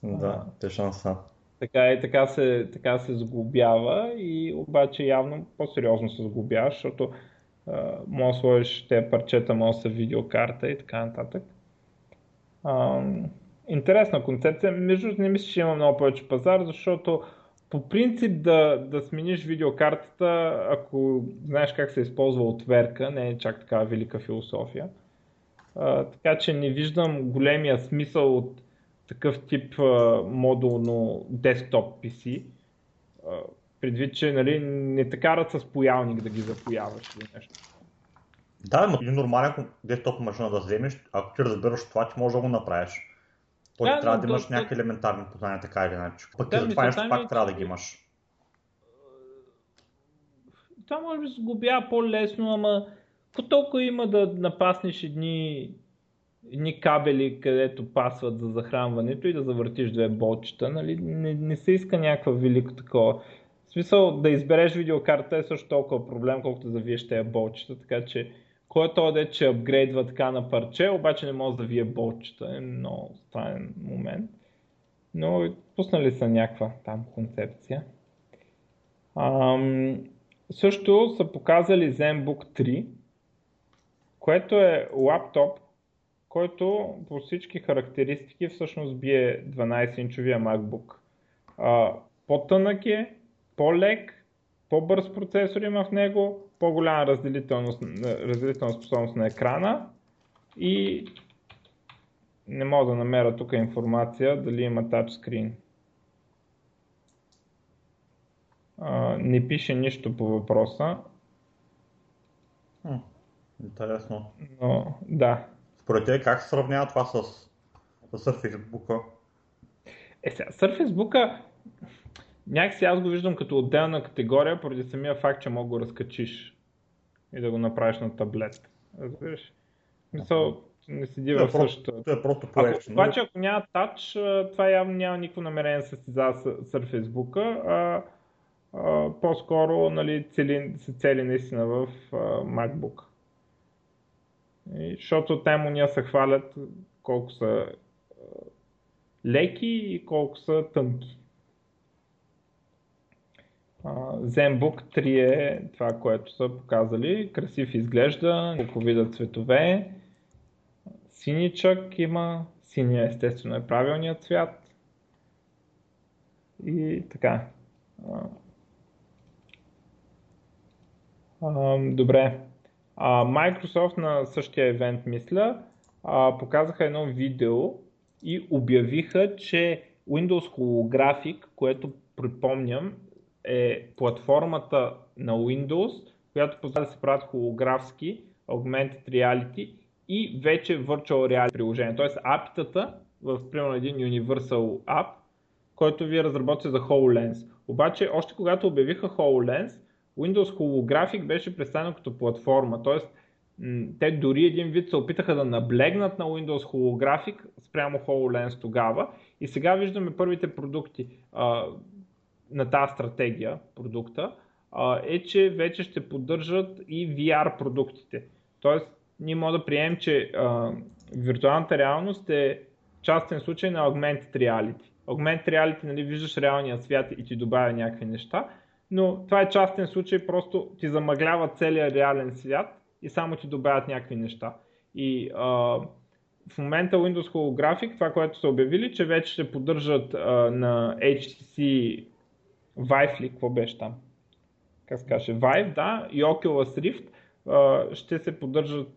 Да, те шанса. Така и така се, така се сглобява и обаче явно по-сериозно се сглобява, защото може да сложиш тези парчета, може да са видеокарта и така нататък. А, интересна концепция. Между не мисля, че има много повече пазар, защото по принцип да, да смениш видеокартата, ако знаеш как се използва отверка, не е чак такава велика философия. А, така че не виждам големия смисъл от такъв тип а, модулно десктоп PC, а, предвид, че нали, не те карат с поялник да ги запояваш или нещо. Да, но един нормален десктоп машина да вземеш, ако ти разбираш това, ти можеш да го направиш. То да, трябва да имаш да, някакви елементарни познания, така или иначе. Пък да, за това нещо пак е, трябва да ги имаш. Това може би се сгубява по-лесно, ама какво толкова има да напаснеш едни едни кабели, където пасват за захранването и да завъртиш две болчета, нали? не, не се иска някаква велико такова. В смисъл да избереш видеокарта е също толкова проблем, колкото да завиеш тези болчета, така че кой е че апгрейдва така на парче, обаче не може да вие болчета. Е много странен момент. Но пуснали са някаква там концепция. Ам, също са показали ZenBook 3, което е лаптоп, който по всички характеристики всъщност бие 12-инчовия MacBook. А, по-тънък е, по-лек, по-бърз процесор има в него, по-голяма разделителна способност на екрана и не мога да намеря тук информация дали има тачскрин. не пише нищо по въпроса. Интересно. Но, да. Според те как се сравнява това с, с Surface Е, сега, Surface някакси аз го виждам като отделна категория, поради самия факт, че мога да го разкачиш и да го направиш на таблет. Разбираш? Мисъл, не седи в същото. Това е просто проект. Ако, обаче, ако няма тач, това явно няма никакво намерение да се състезава с Surface а, а, по-скоро нали, цели, се цели наистина в а, MacBook. И, защото те му ние се хвалят колко са а, леки и колко са тънки. ZenBook 3 е това, което са показали. Красив изглежда, колко вида цветове. Синичък има. Синия естествено е правилният цвят. И така. Добре. Microsoft на същия евент, мисля, показаха едно видео и обявиха, че Windows Holographic, което припомням, е платформата на Windows, която позволява да се правят холографски Augmented Reality и вече Virtual Reality приложение. Тоест апитата в примерно един Universal App, който вие разработите за HoloLens. Обаче, още когато обявиха HoloLens, Windows Holographic беше представено като платформа. Тоест, те дори един вид се опитаха да наблегнат на Windows Holographic спрямо HoloLens тогава и сега виждаме първите продукти на тази стратегия, продукта, е, че вече ще поддържат и VR продуктите. Тоест, ние можем да приемем, че а, виртуалната реалност е частен случай на Augmented Reality. Augmented Reality, нали, виждаш реалния свят и ти добавя някакви неща, но това е частен случай, просто ти замъглява целият реален свят и само ти добавят някакви неща. И а, в момента Windows Holographic, това, което са обявили, че вече ще поддържат а, на HTC Vive ли, какво беше там? Как се каже? Vive, да, и Oculus Rift ще се поддържат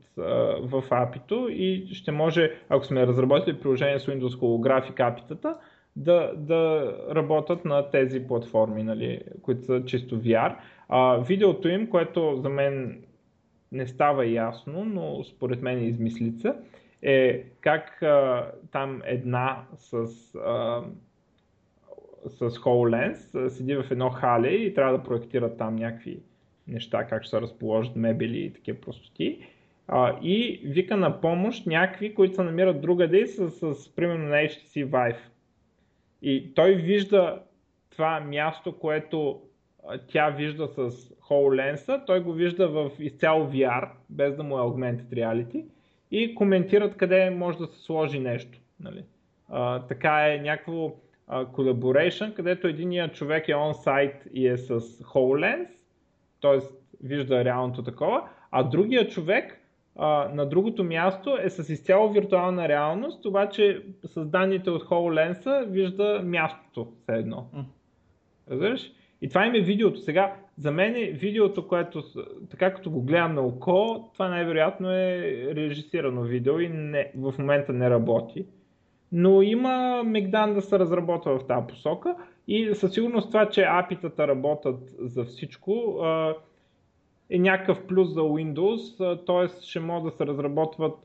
в API-то и ще може, ако сме разработили приложение с Windows Holographic API-тата, да, да работят на тези платформи, нали, които са чисто VR. А, видеото им, което за мен не става ясно, но според мен е измислица, е как а, там една с а, с HoloLens, седи в едно хале и трябва да проектира там някакви неща, как ще се разположат мебели и такива простоти. А, и вика на помощ някакви, които се намират другаде с, с, с примерно на HTC Vive. И той вижда това място, което тя вижда с HoloLens, той го вижда в изцяло VR, без да му е Augmented Reality и коментират къде може да се сложи нещо. Нали? А, така е някакво collaboration, където единият човек е on-site и е с HoloLens, т.е. вижда реалното такова, а другия човек а, на другото място е с изцяло виртуална реалност, обаче с данните от HoloLens вижда мястото все едно. Разбираш? И това им е видеото. Сега, за мен е видеото, което, така като го гледам на око, това най-вероятно е режисирано видео и не, в момента не работи но има Мегдан да се разработва в тази посока и със сигурност това, че апитата работят за всичко е някакъв плюс за Windows, т.е. ще могат да се разработват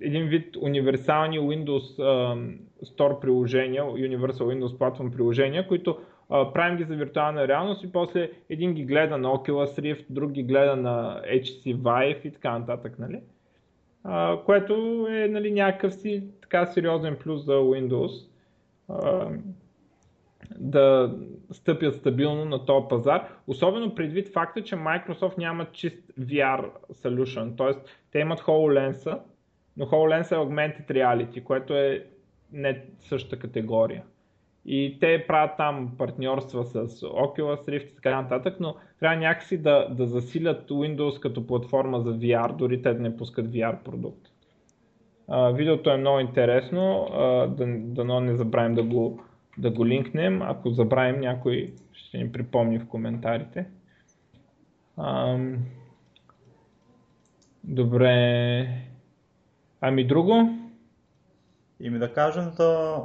един вид универсални Windows Store приложения, Universal Windows Platform приложения, които правим ги за виртуална реалност и после един ги гледа на Oculus Rift, друг ги гледа на HTC Vive и така нататък. Нали? Което е нали, някакъв си така сериозен плюс за Windows. Да стъпят стабилно на този пазар, особено предвид факта, че Microsoft няма чист VR solution, т.е. те имат HoloLens, но HoloLens е Augmented Reality, което е не същата категория. И те правят там партньорства с Oculus Rift и така нататък, но трябва някакси да, да засилят Windows като платформа за VR, дори те да не пускат VR продукт. А, видеото е много интересно, а, да, дано не забравим да го, да го линкнем. Ако забравим, някой ще ни припомни в коментарите. А, добре. Ами друго? И ми да кажем за,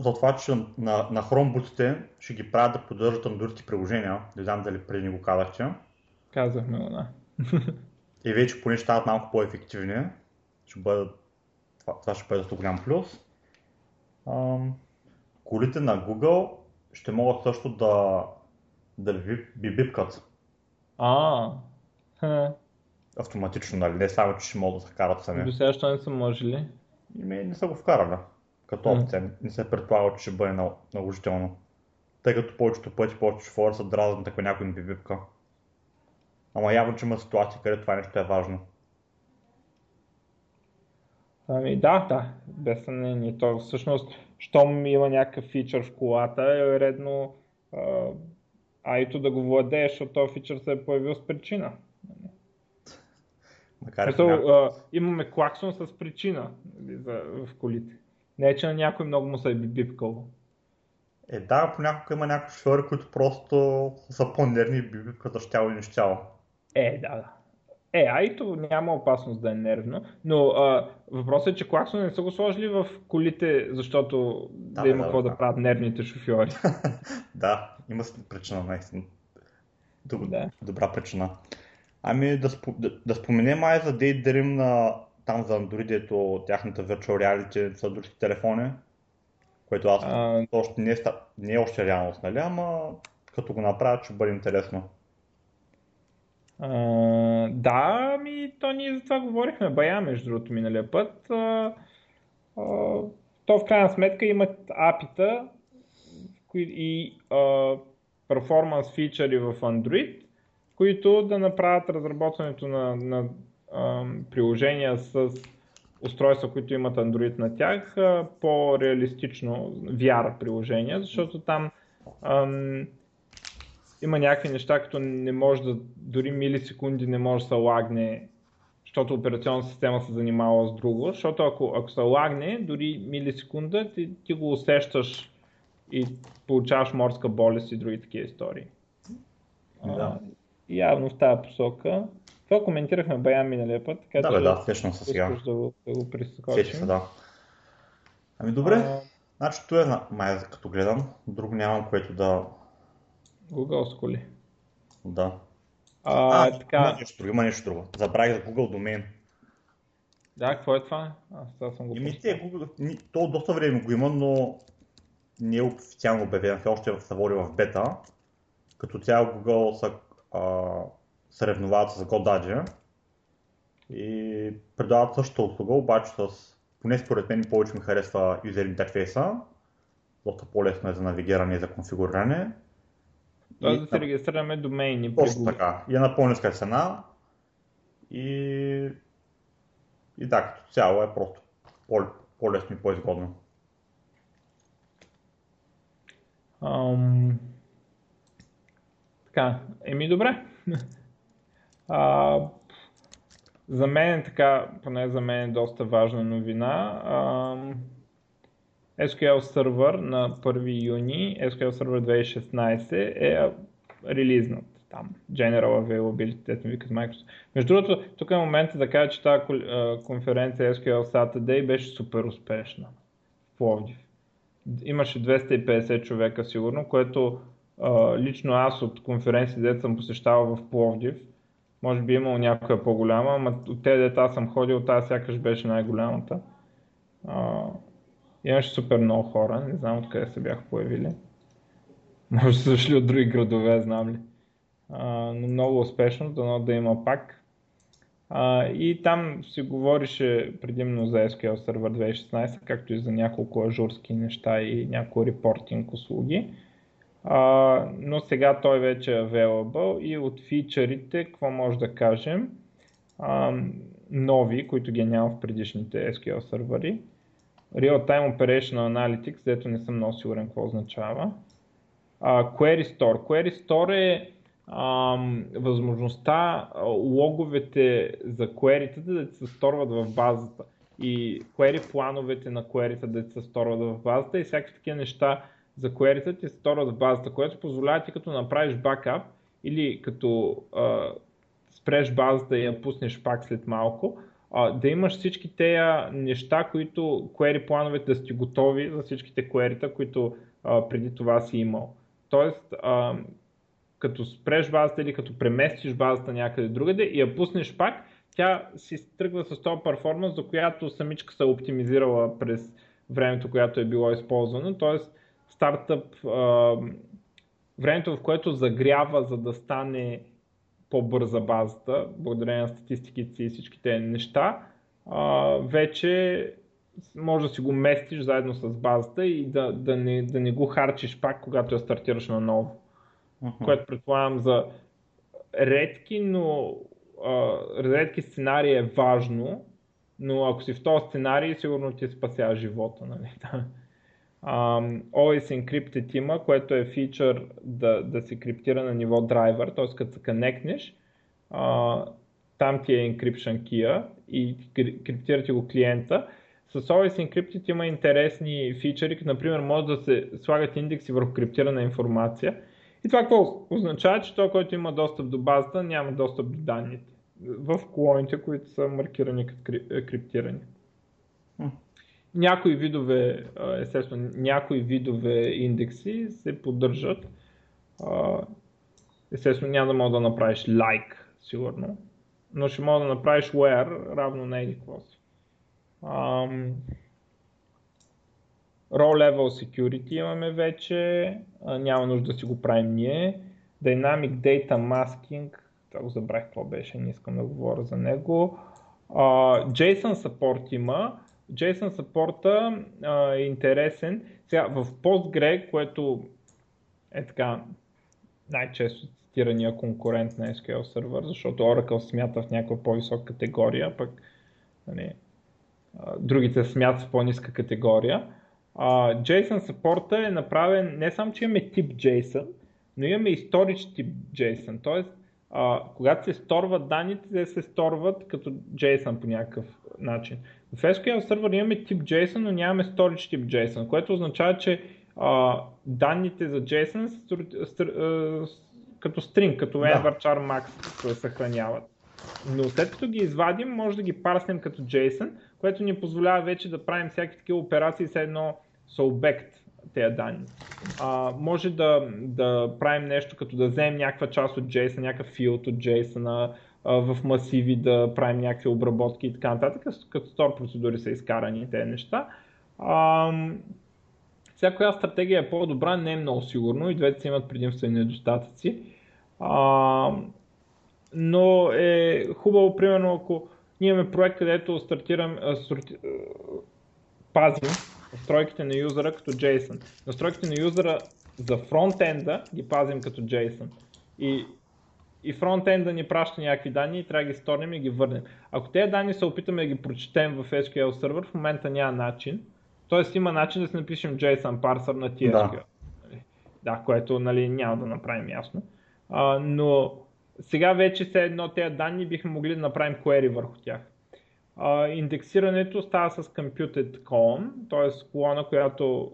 за това, че на, на Chromebootите ще ги правят да поддържат Android приложения. Не знам дали преди ни го казахте. Казахме го, да. *laughs* И вече поне ще стават малко по-ефективни. Ще бъдат, това, това ще бъде доста голям плюс. Ам, колите на Google ще могат също да, да ви бибипкат. А, ха. Автоматично, нали? Не само, че ще могат да се карат сами. До сега не са можели? Ими, не са го вкарали като опция. Не се предполага, че ще бъде наложително. Тъй като повечето пъти, повечето хора са дразнат, ако някой не бибипка. Ама явно, че има ситуация, където това нещо е важно. Ами да, да, без съмнение. То всъщност, щом има някакъв фичър в колата, е редно а, айто да го владееш, защото този фичър се е появил с причина. Макар Ето, а, имаме клаксон с причина нали, в колите. Не е, че на някой много му се е бибипкало. Е, да, понякога има някои шофьори, които просто са по-нервни за щяло и нещяло. Е, да, да. Е, айто няма опасност да е нервно, но а, въпросът е, че клаксон не са го сложили в колите, защото да, да има какво да, да, да правят нервните шофьори. *laughs* да, има причина, наистина. Доб... Да. Добра причина. Ами да, спо... да, да споменем май за Daydream на там за Android, ето тяхната Virtual Reality са другите телефони, което аз А, още не, е, не е още реалност, нали? Ама като го направят, ще бъде интересно. а, да, ми то ние за това говорихме бая, между другото, миналия път. А, а, то в крайна сметка имат апита и а, перформанс фичъри в Android, които да направят разработването на, на приложения с устройства, които имат Android на тях, по-реалистично VR приложения, защото там ам, има някакви неща, като не може да, дори милисекунди не може да се лагне, защото операционната система се занимава с друго, защото ако, ако се лагне, дори милисекунда, ти, ти го усещаш и получаваш морска болест и други такива истории. Да. А, явно в тази посока. Това коментирахме Баян миналия път, така Да, бе, да, сещам се сега. да го, да го се, да. Ами добре, А, значи това е на- май като гледам. Друго нямам, което да... Google коли. да. А, А, има така, нещо друго, има нещо друго. Забравих за Google домен. да, какво е това? Аз сега съм го Еми, те, Google, то доста време го има, но не е официално обявен, все още се води в бета. Като цяло Google са а, съревновават с GoDaddy и предлагат същата услуга, обаче с, поне според мен повече ми харесва юзер интерфейса, доста по-лесно е за навигиране и за конфигуриране. Тоест И- да се регистрираме домейни Точно така. И е на по-ниска цена. И, и да, като цяло е просто по- по-лесно и по-изгодно. Ам... Така, еми добре. *laughs* А, за мен е така, поне за мен е доста важна новина. Ам, SQL Server на 1 юни, SQL Server 2016 е релизнат там. General Availability, те викат Microsoft. Между другото, тук е момента да кажа, че тази а, конференция SQL Saturday беше супер успешна в Пловдив. Имаше 250 човека сигурно, което а, лично аз от конференции, дето съм посещавал в Пловдив, може би е имал някоя по-голяма, ама от тези дета съм ходил, тази сякаш беше най-голямата. А, имаше супер много хора, не знам откъде се бяха появили. Може са дошли от други градове, знам ли. А, но много успешно, дано да има пак. А, и там се говорише предимно за SQL Server 2016, както и за няколко ажурски неща и няколко репортинг услуги. А, но сега той вече е available и от фичърите, какво може да кажем? А, нови, които ги няма в предишните SQL сервери. Real-Time Operational Analytics, дето не съм много сигурен какво означава. А, Query Store. Query Store е ам, възможността логовете за query да се сторват в базата и query плановете на query да се сторват в базата и всякакви такива неща за query ти се сторват в базата, което позволява ти като направиш бакап или като а, спреш базата и я пуснеш пак след малко, а, да имаш всички тези неща, които query плановете да сте готови за всичките query които а, преди това си имал. Тоест, а, като спреш базата или като преместиш базата някъде другаде и я пуснеш пак, тя си тръгва с този перформанс, за която самичка се е оптимизирала през времето, което е било използвано. Тоест, стартъп, времето в което загрява, за да стане по-бърза базата, благодарение на статистиките и всичките неща, вече може да си го местиш заедно с базата и да, да, не, да не го харчиш пак, когато я стартираш наново uh-huh. което предполагам за редки, но а, редки сценарии е важно, но ако си в този сценарий, сигурно ти спася живота. Нали? *laughs* um, Always Encrypted има, което е фичър да, да се криптира на ниво драйвер, т.е. като се коннектнеш, uh, там ти е encryption key и криптира ти го клиента. С Always Encrypted има интересни фичъри, като например може да се слагат индекси върху криптирана информация и това какво означава, че той, който има достъп до базата, няма достъп до данните в колоните, които са маркирани като е, криптирани. Някои видове, естествено, някои видове индекси се поддържат. Естествено, няма да мога да направиш like, сигурно, но ще мога да направиш where равно на еди си. Raw Level Security имаме вече, няма нужда да си го правим ние. Dynamic Data Masking, това го забрах какво беше, не искам да говоря за него. Uh, JSON Support има. JSON uh, е интересен. Сега в Postgre, което е така най-често цитирания конкурент на SQL сервер, защото Oracle смята в някаква по-висока категория, пък нали, другите смятат в по-ниска категория. Uh, JSON саппорта е направен не само, че имаме тип JSON, но имаме и storage тип JSON. Uh, когато се сторват данните, те се сторват като JSON по някакъв начин. В SQL сервер имаме тип JSON, но нямаме storage тип JSON, което означава, че uh, данните за JSON са uh, като string, като да. varchar max се съхраняват. Но след като ги извадим, може да ги парснем като JSON, което ни позволява вече да правим всякакви такива операции с едно са обект тези данни. А, може да, да правим нещо като да вземем някаква част от JSON, някакъв филд от JSON а, в масиви, да правим някакви обработки и така нататък, като стор процедури са изкарани тези неща. А, сега коя стратегия е по-добра, не е много сигурно и двете си имат предимства и недостатъци. А, но е хубаво, примерно, ако ние имаме проект, където стартирам, сорти, пазим настройките на юзера като JSON. Настройките на юзера за фронтенда ги пазим като JSON. И, и фронтенда ни праща някакви данни и трябва да ги сторнем и ги върнем. Ако тези данни се опитаме да ги прочетем в SQL сервер, в момента няма начин. Тоест има начин да си напишем JSON парсър на TSQL. Да. да, което нали, няма да направим ясно. А, но сега вече все едно тези данни бихме могли да направим query върху тях. А, индексирането става с computed column, т.е. колона, която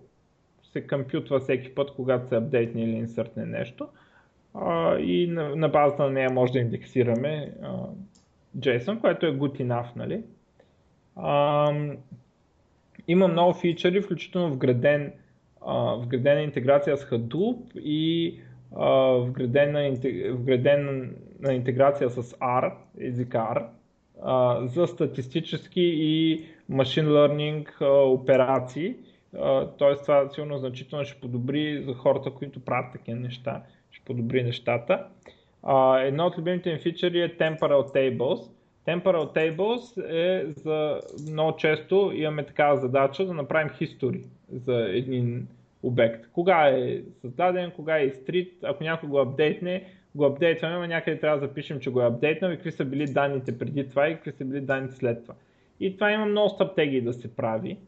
се компютва всеки път, когато се апдейтне или инсъртне нещо. А, и на, на базата на нея може да индексираме а, JSON, което е good enough, нали? А, има много фичъри, включително вграден, а, вградена интеграция с Hadoop и а, вградена, вградена интеграция с R, език R, за статистически и машин learning операции. Т.е. това силно значително ще подобри за хората, които правят такива неща, ще подобри нещата. Едно от любимите им фичери е Temporal Tables. Temporal Tables е за много често имаме такава задача да направим history за един обект. Кога е създаден, кога е изтрит, ако някой го апдейтне, го апдейтваме, но някъде трябва да запишем, че го е апдейтнал и какви са били данните преди това и какви са били данните след това. И това има много стратегии да се прави.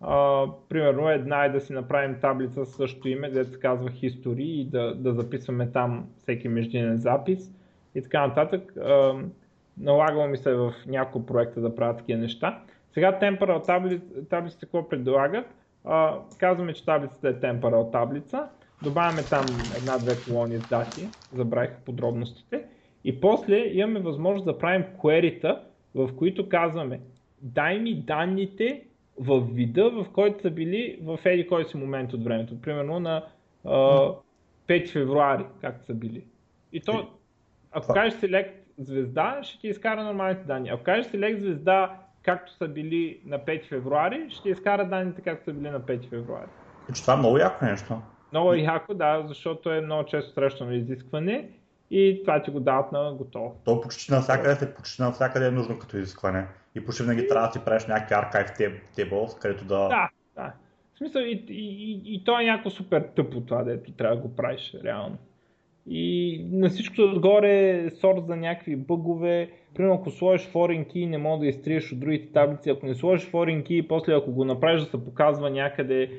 А, примерно една е да си направим таблица с същото име, където се казва History и да, да записваме там всеки междинен запис и така нататък. А, налагало ми се в няколко проекта да правя такива неща. Сега Temporal таблиц, таблиците какво предлагат? А, казваме, че таблицата е Temporal таблица, добавяме там една-две колони с дати, забравих подробностите и после имаме възможност да правим query в които казваме дай ми данните в вида, в който са били в еди кой си момент от времето. Примерно на а, 5 февруари, както са били. И то, ако кажеш select звезда, ще ти изкара нормалните данни. Ако кажеш select звезда, както са били на 5 февруари, ще ти изкара данните както са били на 5 февруари. Че това е много яко нещо. Много яко, да, защото е много често срещано изискване и това ти го дават на готово. То почти навсякъде, почти навсякъде е нужно като изискване. И почти винаги трябва да си правиш някакви аркайв tables, където да... Да, да. В смисъл и, и, и, и то е някакво супер тъпо това, дето трябва да го правиш реално. И на всичкото отгоре сорт за някакви бъгове. Примерно ако сложиш foreign key не мога да изтриеш от другите таблици. Ако не сложиш foreign key после ако го направиш да се показва някъде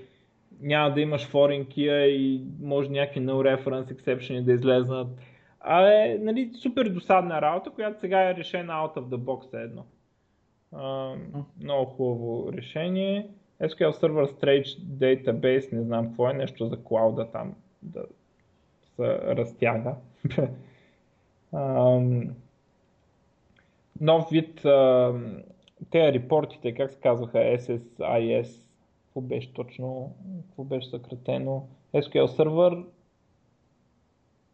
няма да имаш foreign key и може някакви no reference exception да излезнат. А е нали, супер досадна работа, която сега е решена out of the box едно. А, много хубаво решение. SQL Server Storage Database, не знам какво е, нещо за клауда там да се разтяга. *laughs* нов вид, те репортите, как се казваха, SSIS, какво беше точно, какво беше съкратено, SQL Server,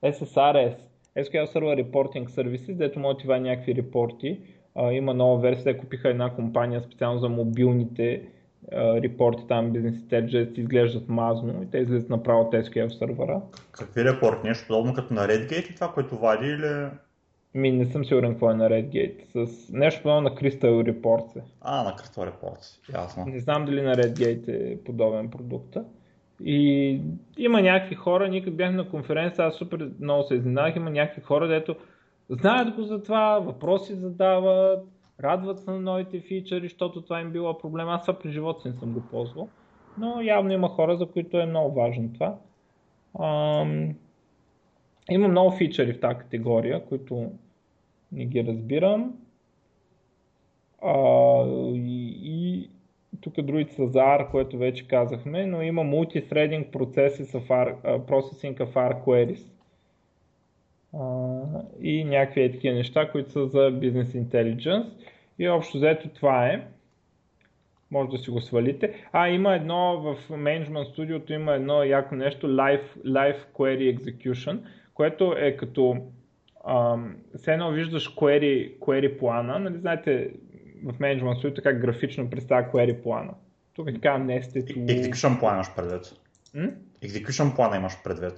SSRS, SQL Server Reporting Services, дето може да някакви репорти. Има нова версия, купиха една компания специално за мобилните репорти там, бизнес intelligence изглеждат мазно и те излизат направо от SQL сервера. Какви репорти? Нещо подобно като на Redgate това, което вади или... Ми, не съм сигурен какво е на Redgate. С нещо подобно на Crystal Reports. А, на Crystal Reports, ясно. Не знам дали на Redgate е подобен продукт. И има някакви хора, ние като бяхме на конференция, аз супер много се изненадах, има някакви хора, дето знаят го за това, въпроси задават, радват се на новите фичъри, защото това им било проблем. Аз при живота не съм го ползвал. Но явно има хора, за които е много важно това. Ам... Има много фичъри в тази категория, които не ги разбирам. А, и, и тук другите са за R, което вече казахме, но има multithreading processing of R, processing of R queries. И някакви такива неща, които са за Business Intelligence. И общо взето това е. Може да си го свалите. А, има едно в Management Studio, има едно яко нещо, Live, Live Query Execution, което е като все едно виждаш query, query плана, нали знаете в Management Studio как графично представя query плана. Тук е така nested. Execution плана имаш предвид. М? Execution плана имаш предвид.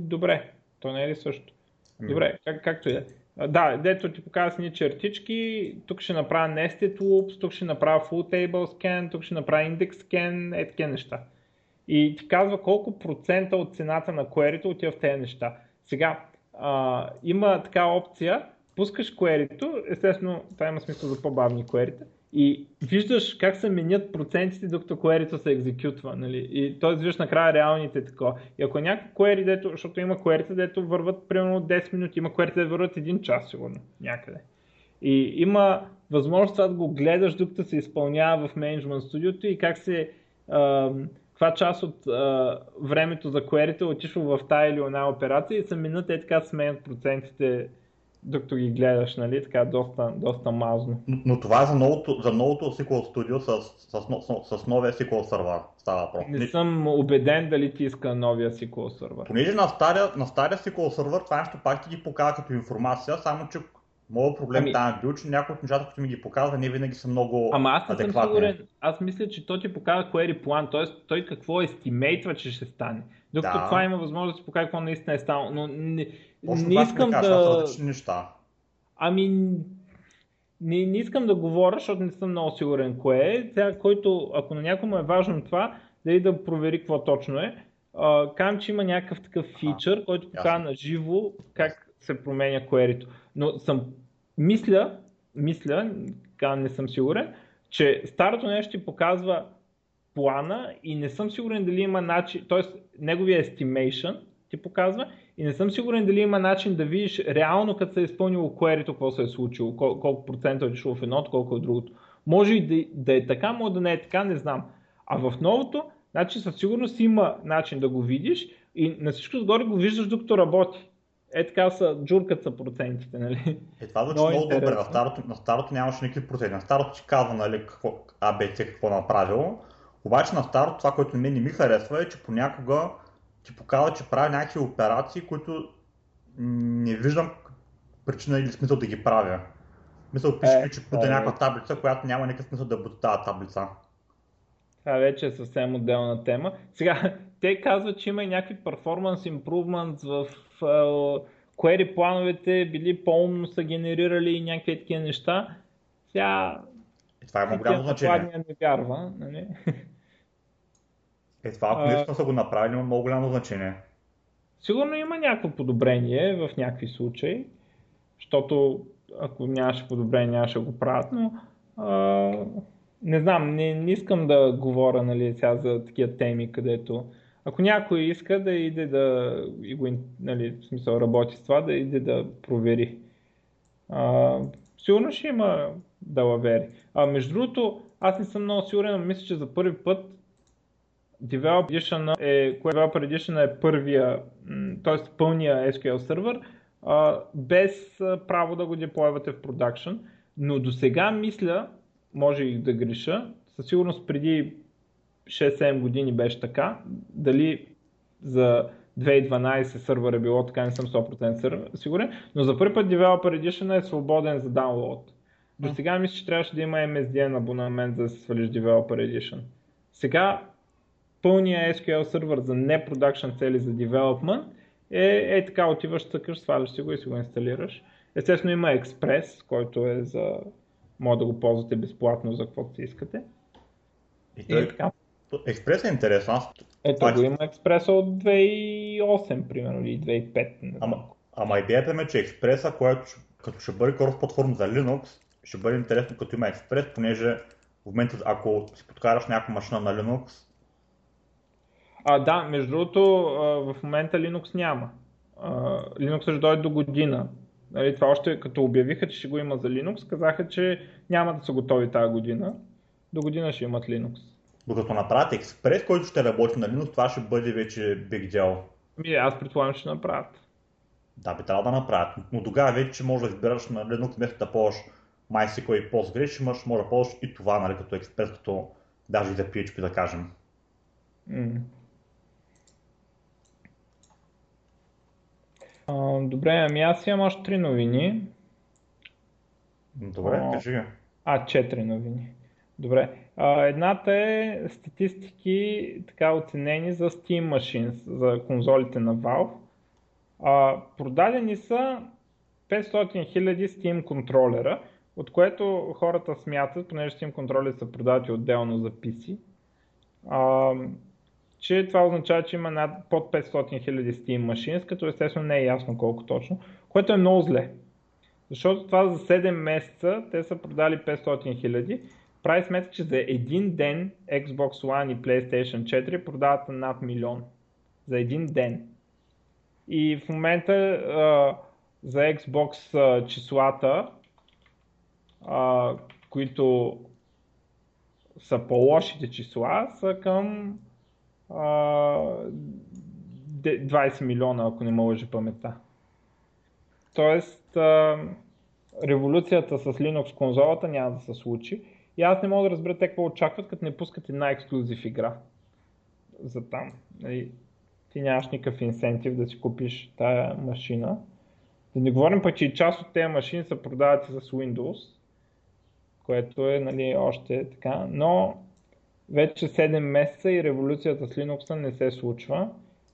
добре, то не е ли също? Ами. Добре, как, както и да. Да, дето ти показва ни чертички, тук ще направя nested loops, тук ще направя full table scan, тук ще направя index scan, е такива неща. И ти казва колко процента от цената на query отива в тези неща. Сега, а, има така опция, пускаш query естествено това има смисъл за по-бавни query и виждаш как се менят процентите, докато query се екзекютва. Нали? И т.е. виждаш накрая реалните такова. И ако някакво query, дето, защото има query, дето върват примерно 10 минути, има query, дето върват 1 час сигурно някъде. И има възможност да го гледаш докато се изпълнява в Management Studio и как се каква част от а, времето за query отишва в тая или една операция и са минат е така сменят процентите докато ги гледаш, нали, така доста, доста мазно. Но, това е за новото, за новото SQL Studio с, с, с, с новия SQL сервер става въпрос. Не съм убеден дали ти иска новия SQL сервер. Понеже на стария, на стария SQL сервер това нещо пак ти ги показва като информация, само че Моят проблем ами... там е бил, че някои от нещата, които ми ги показва, не винаги са много Ама аз не съм сигурен. Аз мисля, че той ти показва query план, т.е. той какво естимейтва, че ще стане. Докато да. това има възможност да си покаже какво наистина е станало. Но не, Точно не искам да... да... неща. Ами, не, не искам да говоря, защото не съм много сигурен кое е. Сега, който, ако на някому е важно това, да и да провери какво точно е. Uh, кам, че има някакъв такъв фичър, който показва на живо как се променя query Но съм, мисля, мисля, не съм сигурен, че старото нещо ти показва плана и не съм сигурен дали има начин, т.е. неговия estimation ти показва и не съм сигурен дали има начин да видиш реално като се е изпълнило query какво се е случило, кол- колко процента е дошло в едното, колко е в другото. Може и да, да е така, може да не е така, не знам. А в новото, значи със сигурност има начин да го видиш и на всичко отгоре го виждаш докато работи. Е така са, джуркат са процентите, нали? Е, това звучи много, много добре. На старото, на старото нямаше никакви проценти. На старото ти казва, нали, какво, ABC какво направило. Обаче на старото това, което мен не ми харесва е, че понякога ти показва, че прави някакви операции, които не виждам причина или смисъл да ги правя. Мисъл, пише, е, че бута е, някаква таблица, която няма никакъв смисъл да бута тази таблица. Това вече е съвсем отделна тема. Сега, *laughs* те казват, че има и някакви performance improvements в uh, query плановете, били по-умно са генерирали и някакви такива неща. Сега... И това е голямо значение. не вярва, нали? *laughs* Е, това ако наистина са го направили, има много голямо значение. Сигурно има някакво подобрение в някакви случаи, защото ако нямаше подобрение, нямаше го правят, но а, не знам, не, не искам да говоря нали, сега за такива теми, където ако някой иска да иде да и го, нали, в смисъл работи с това, да иде да провери. А, сигурно ще има далавери. А между другото, аз не съм много сигурен, но мисля, че за първи път Developer Edition е, Developer Edition е първия, т.е. пълния SQL сервер, без право да го деплойвате в продакшн. Но до сега мисля, може и да греша, със сигурност преди 6-7 години беше така, дали за 2012 сервер е било така, не съм 100% сигурен, но за първи път Developer Edition е свободен за даунлоад. До сега мисля, че трябваше да има MSDN абонамент за да се свалиш Developer Edition. Сега пълния SQL сервер за не production цели за development е, е така, отиваш, тъкаш, сваляш си го и си го инсталираш. Естествено има Express, който е за... може да го ползвате безплатно за каквото си искате. И, той... и така. Експрес е интересно. Аз... Ето го има експреса от 2008, примерно, или 2005. Ама, ама идеята ми е, че експреса, който като ще бъде крос платформа за Linux, ще бъде интересно като има експрес, понеже в момента, ако си подкараш някаква машина на Linux, а, да, между другото, в момента Linux няма. Linux ще дойде до година. Нали, това още като обявиха, че ще го има за Linux, казаха, че няма да са готови тази година. До година ще имат Linux. Докато направят експрес, който ще работи на Linux, това ще бъде вече big deal. Ми, аз предполагам, ще направят. Да, би трябвало да направят. Но тогава вече може да избираш на Linux вместо да ползваш MySQL и Postgres, ще можеш, може да ползваш и това, нали, като експрес, като даже за PHP да кажем. Mm. А, добре, ами аз имам още три новини. Добре, а, кажи. А, четири новини. Добре. А, едната е статистики така оценени за Steam Machines, за конзолите на Valve. А, продадени са 500 000 Steam контролера, от което хората смятат, понеже Steam контролери са продати отделно за PC, а, че това означава, че има над под 500 000 Steam Machines, като естествено не е ясно колко точно, което е много зле. Защото това за 7 месеца те са продали 500 000. Прави сметка, че за един ден Xbox One и PlayStation 4 продават над милион. За един ден. И в момента а, за Xbox а, числата, а, които са по-лошите числа, са към 20 милиона, ако не ме лъжи паметта. Тоест, революцията с Linux конзолата няма да се случи. И аз не мога да разбера те какво очакват, като не пускат една ексклюзив игра за там. Нали, ти нямаш никакъв инсентив да си купиш тая машина. Да не говорим пък, че и част от тези машини се продават и с Windows, което е нали, още така. Но вече 7 месеца и революцията с Linux не се случва.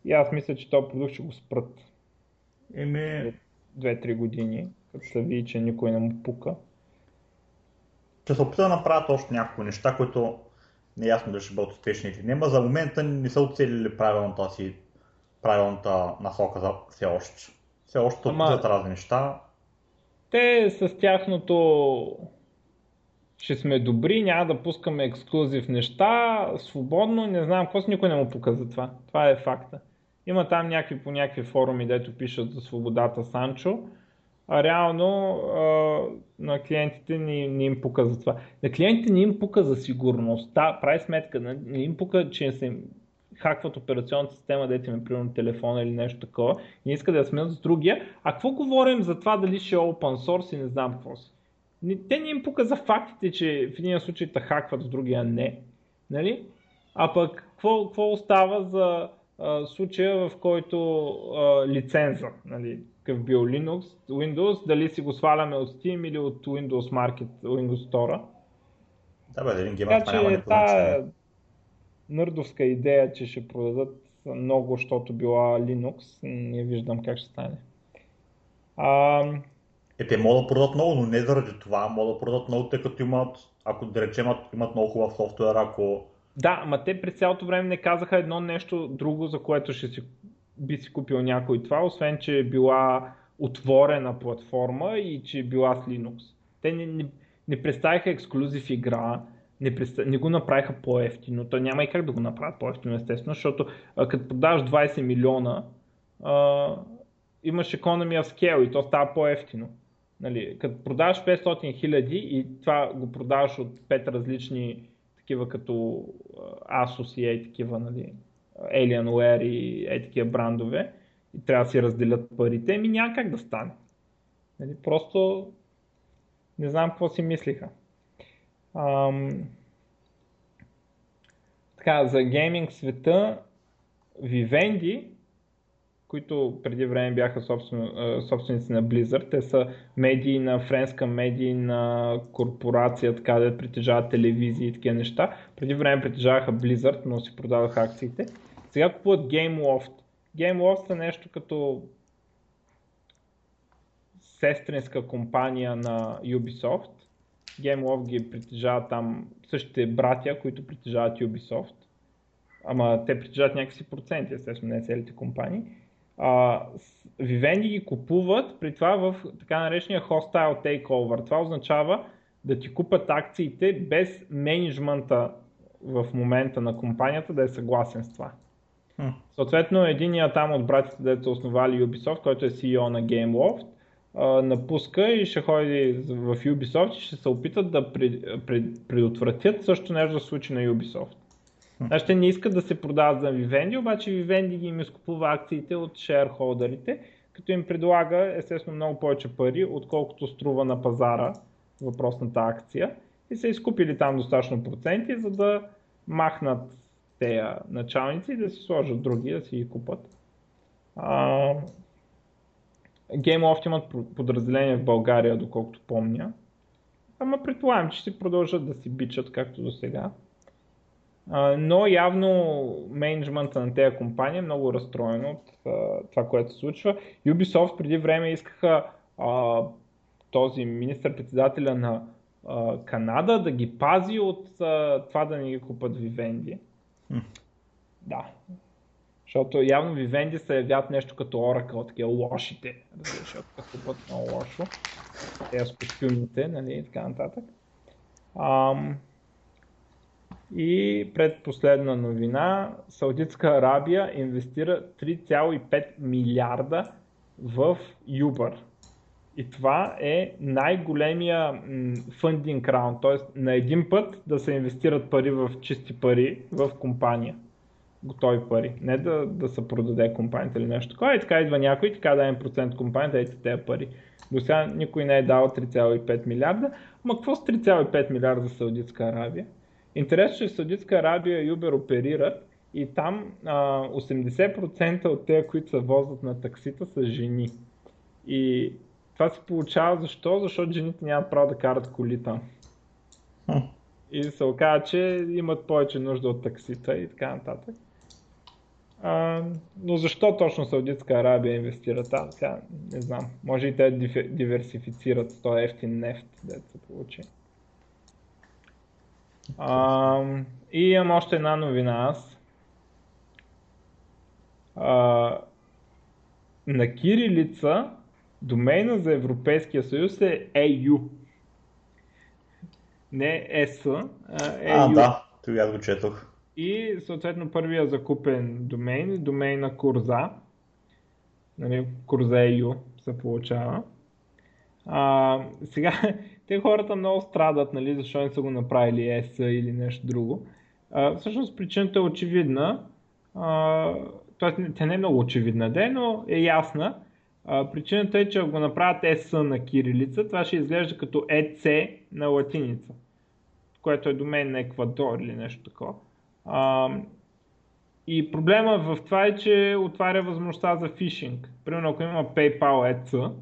И аз мисля, че този продукт ще го спрат. Еми... 2-3 години. като се види, че никой не му пука. Ще се опита да направят още някои неща, които не е ясно дали ще бъдат успешни или не, но за момента не са оцелили правилната си правилната насока за все още. Все още Ама... разни неща. Те с тяхното ще сме добри, няма да пускаме ексклюзив неща, свободно, не знам какво никой не му показва това. Това е факта. Има там някакви по някакви форуми, дето пишат за свободата Санчо, а реално а, на клиентите не, не им пука за това. На клиентите не им пука за сигурността, прави сметка, не им пука, че се хакват операционната система, дете ми примерно телефона или нещо такова, и иска да я сменят с другия. А какво говорим за това дали ще е open source и не знам какво си? Те не им пука за фактите, че в един случай те хакват, в другия не. Нали? А пък какво, какво остава за а, случая, в който а, лиценза, нали, какъв бил Linux, Windows, дали си го сваляме от Steam или от Windows Market, Windows Store. Да, бе, един геймер така, че та нърдовска идея, че ще продадат много, защото била Linux, не виждам как ще стане. А... Е, те могат да продадат много, но не заради това, могат да продадат много, тъй като имат, ако да речем, имат много хубав софтуер, ако да, ама те през цялото време не казаха едно нещо друго, за което ще си, би си купил някой това, освен че е била отворена платформа и че е била с Linux. Те не, не, не представиха ексклюзив игра, не, представ... не го направиха по-ефтино. То няма и как да го направят по-ефтино, естествено, защото като продаваш 20 милиона, а, имаш economy of scale и то става по-ефтино. Нали, като продаваш 500 хиляди и това го продаваш от 5 различни такива като Asus и е такива, нали, Alienware и е такива брандове и трябва да си разделят парите, ми няма как да стане. Нали, просто не знам какво си мислиха. Ам... Така, за гейминг света Vivendi които преди време бяха собствен, собственици на Blizzard. Те са медии на френска на корпорация, така да притежават телевизии и такива неща. Преди време притежаваха Blizzard, но си продаваха акциите. Сега купуват GameLoft. GameLoft е нещо като сестринска компания на Ubisoft. GameLoft ги притежава там същите братя, които притежават Ubisoft. Ама те притежават някакви проценти, естествено, не целите компании а, Vivendi ги купуват при това в така наречения hostile takeover. Това означава да ти купат акциите без менеджмента в момента на компанията да е съгласен с това. Hmm. Съответно, единият там от братите, са основали Ubisoft, който е CEO на GameLoft, напуска и ще ходи в Ubisoft и ще се опитат да предотвратят също нещо да случи на Ubisoft. Значи те не искат да се продават за Vivendi, обаче Vivendi ги им изкупува акциите от шерхолдерите, като им предлага естествено много повече пари, отколкото струва на пазара въпросната акция. И са изкупили там достатъчно проценти, за да махнат тези началници и да си сложат други, да си ги купат. Uh, GameLoft имат подразделение в България, доколкото помня. Ама предполагам, че ще продължат да си бичат както до сега но явно менеджмента на тези компании е много разстроен от това, което се случва. Ubisoft преди време искаха а, този министър-председателя на а, Канада да ги пази от а, това да не ги купат Vivendi. Mm. Да. Защото явно Vivendi се явят нещо като Oracle, такива лошите, защото купат много лошо. Те с костюмите, нали, и така нататък. Ам, и предпоследна новина, Саудитска Арабия инвестира 3,5 милиарда в Uber. И това е най-големия фандинг раунд, т.е. на един път да се инвестират пари в чисти пари в компания. Готови пари. Не да, да се продаде компанията или нещо такова. И така идва някой, така да процент компанията, ето тези пари. До сега никой не е дал 3,5 милиарда. Ма какво с 3,5 милиарда за Саудитска Арабия? Интересно, че Саудитска Арабия и Uber оперират и там а, 80% от тези, които се возят на таксита са жени. И това се получава защо? Защото жените нямат право да карат коли там. И се оказа, че имат повече нужда от таксита и така нататък. А, но защо точно Саудитска Арабия инвестира там? Сега не знам. Може и те диверсифицират с този ефтин нефт, да се получи. А, и имам още една новина аз. А, на кирилица домейна за Европейския съюз е EU. Не ES, а EU. А, да, тогава го четох. И съответно първия закупен домейн, домейна Курза. Нали, Курза EU се получава. А, сега, те хората много страдат, нали, защо не са го направили ES или нещо друго. А, всъщност причината е очевидна. Т.е. тя не е много очевидна, де, но е ясна. А, причината е, че ако го направят ES на кирилица, това ще изглежда като EC на латиница, което е домен на Еквадор или нещо такова. А, и проблема в това е, че отваря възможността за фишинг. Примерно ако има PayPal EC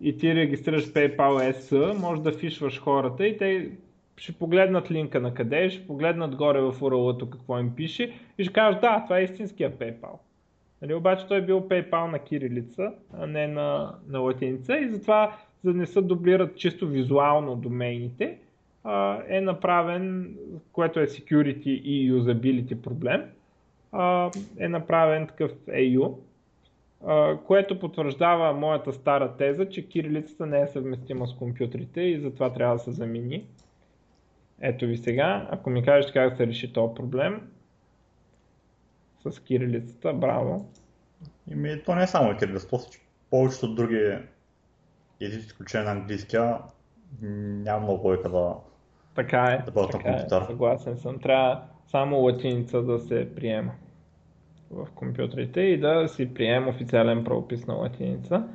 и ти регистрираш PayPal EC, може да фишваш хората и те ще погледнат линка на къде, ще погледнат горе в url какво им пише и ще кажат да, това е истинския PayPal. Нали, обаче той е бил PayPal на кирилица, а не на, на латиница и затова, за да не се дублират чисто визуално домейните, е направен, което е security и usability проблем, е направен такъв AU, което потвърждава моята стара теза, че кирилицата не е съвместима с компютрите и затова трябва да се замени. Ето ви сега, ако ми кажете как да се реши този проблем с кирилицата, браво. Ими, то не е само кирилицата, повечето други езици, изключение на английския, няма много логика да, така е. Да бъдат така Е, съгласен съм. Трябва само латиница да се приема в компютрите и да си прием официален правопис на латиница.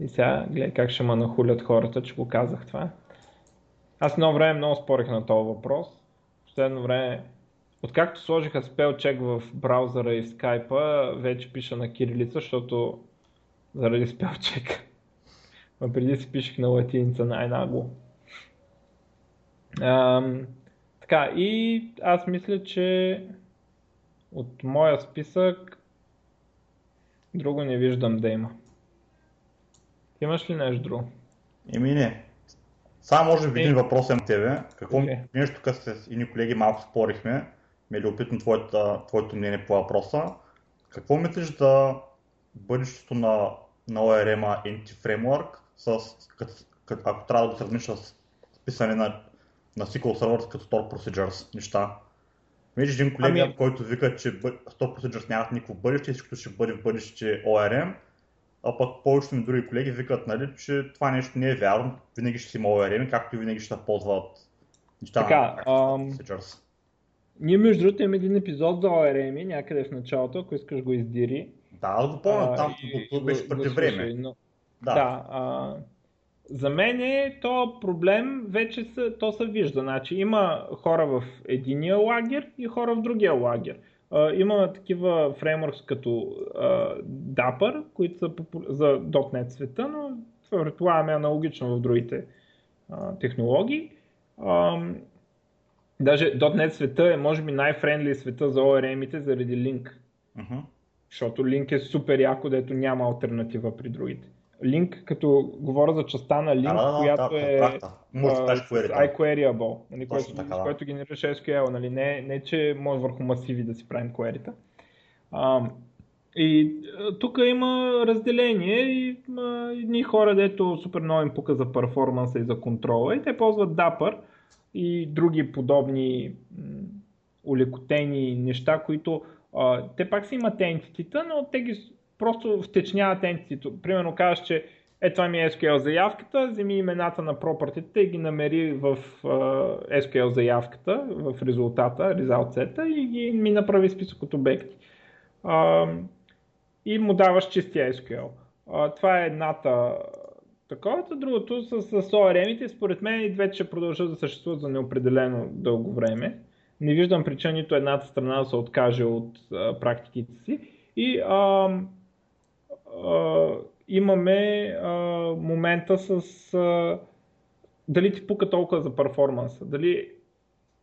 И сега гледай как ще ме нахулят хората, че го казах това. Аз едно време много спорих на този въпрос. В едно време, откакто сложиха спелчек в браузъра и в скайпа, вече пиша на кирилица, защото заради спелчек. *laughs* А преди си пишех на латиница най-нагло. Така, и аз мисля, че от моя списък друго не виждам да има. Имаш ли нещо друго? Еми не. Само може би един въпрос на тебе. Какво okay. нещо тук с едни колеги малко спорихме, ме ли опитам твоето, твоето мнение по въпроса. Какво мислиш да бъдещето на, на ORM Entity Framework, с, като, ако трябва да се сравниш с писане на на SQL Server като Store Procedures неща. Виж един колега, ами... който вика, че Store Procedures нямат никакво бъдеще, всичко ще бъде в бъдеще ORM, а пък повечето ми други колеги викат, нали, че това нещо не е вярно, винаги ще си има ORM, както и винаги ще ползват неща така, ам... Ние между другото имаме един епизод за ORM някъде в началото, ако искаш го издири. Да, го помня, там и, беше преди време. Но... Да, да а, за мен е то проблем вече са, то се вижда. Значи, има хора в единия лагер и хора в другия лагер. Uh, има такива фреймворкс като uh, Dapper, които са за .NET света, но предполагаме аналогично в другите uh, технологии. Uh, даже .NET света е може би най-френдли света за ORM-ите заради Link. Uh-huh. Защото Link е супер яко, дето няма альтернатива при другите. Link, като говоря за частта на Link, да, която да, е iQueryable, нали, което, така, да. което генерираш SQL, нали, не, не че може върху масиви да си правим query А, и тук има разделение и едни хора, дето супер много им пука за перформанса и за контрола и те ползват Dapper и други подобни улекотени неща, които а, те пак си имат ентитита, но те ги просто втечняват ентитито. Примерно кажеш, че е това ми е SQL заявката, вземи имената на пропъртите и ги намери в uh, SQL заявката, в резултата, result set и ги ми направи списък от обекти. Uh, и му даваш чистия SQL. Uh, това е едната такова. Другото с, с ORM-ите, според мен и двете ще продължат да съществуват за неопределено дълго време. Не виждам причина нито едната страна да се откаже от uh, практиките си. И имаме а, момента с а, дали ти пука толкова за перформанса, дали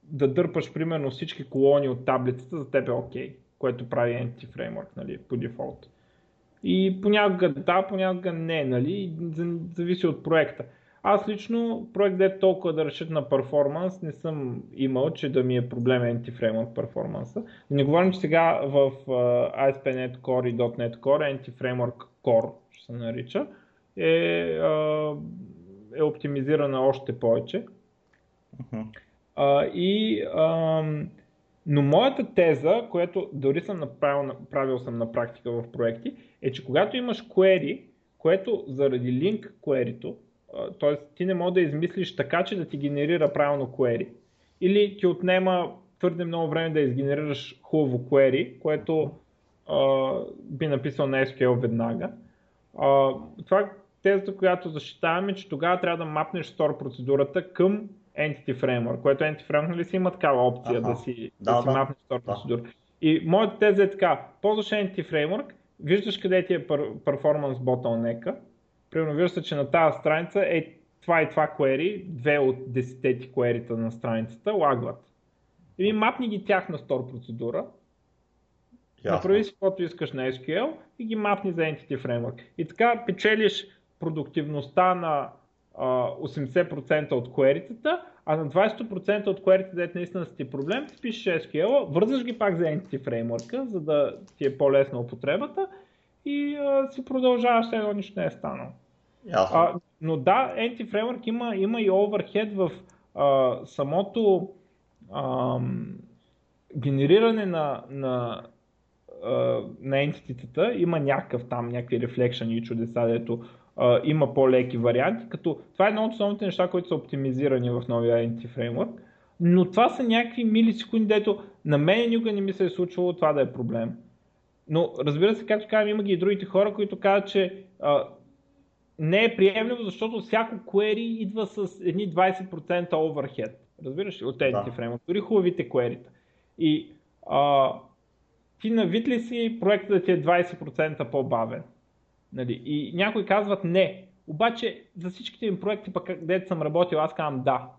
да дърпаш примерно всички колони от таблицата за теб е окей. Okay. което прави Entity Framework нали, по дефолт. И понякога да, понякога не, нали, зависи от проекта. Аз лично проект, е толкова да решат на перформанс, не съм имал, че да ми е проблем anti-framework перформанса. Не говорим, че сега в uh, ASP.NET Core и .NET Core, anti-framework Core ще се нарича, е, uh, е оптимизирана още повече. Uh-huh. Uh, и, uh, но моята теза, която дори съм направил, правил съм на практика в проекти, е, че когато имаш query, което заради link query т.е. ти не можеш да измислиш така, че да ти генерира правилно query. Или ти отнема твърде много време да изгенерираш хубаво query, което а, би написал на SQL веднага. А, това е тезата, която защитаваме, че тогава трябва да мапнеш store процедурата към Entity Framework, което Entity Framework нали си има такава опция ага. да си, да, да си да, мапнеш store да. процедура. И моята теза е така, ползваш Entity Framework, виждаш къде ти е performance bottleneck примерно вижда че на тази страница е това и това query, две от десетети query на страницата лагват. И мапни ги тях на store процедура, Ясно. направи си каквото искаш на SQL и ги мапни за Entity Framework. И така печелиш продуктивността на а, 80% от query а на 20% от query дете наистина са ти проблем, ти пишеш SQL, вързваш ги пак за Entity Framework, за да ти е по-лесна употребата и а, си продължаваш, едно нищо не е станало. А, но да, Anti-Framework има, има и overhead в а, самото а, генериране на, на, а, на ентититата. Има някакъв там, някакви reflection и чудеса, дето а, има по-леки варианти, като това е едно от основните неща, които са оптимизирани в новия Anti-Framework. Но това са някакви милисекунди, дето на мен никога не ми се е случвало това да е проблем. Но разбира се, както казвам, има ги и другите хора, които казват, че а, не е приемливо, защото всяко query идва с едни 20% overhead. Разбираш ли? От тези да. фреймворк. Дори хубавите query И а, ти навид ли си проектът да ти е 20% по-бавен? Нали? И някои казват не. Обаче за всичките им проекти, пък където съм работил, аз казвам да.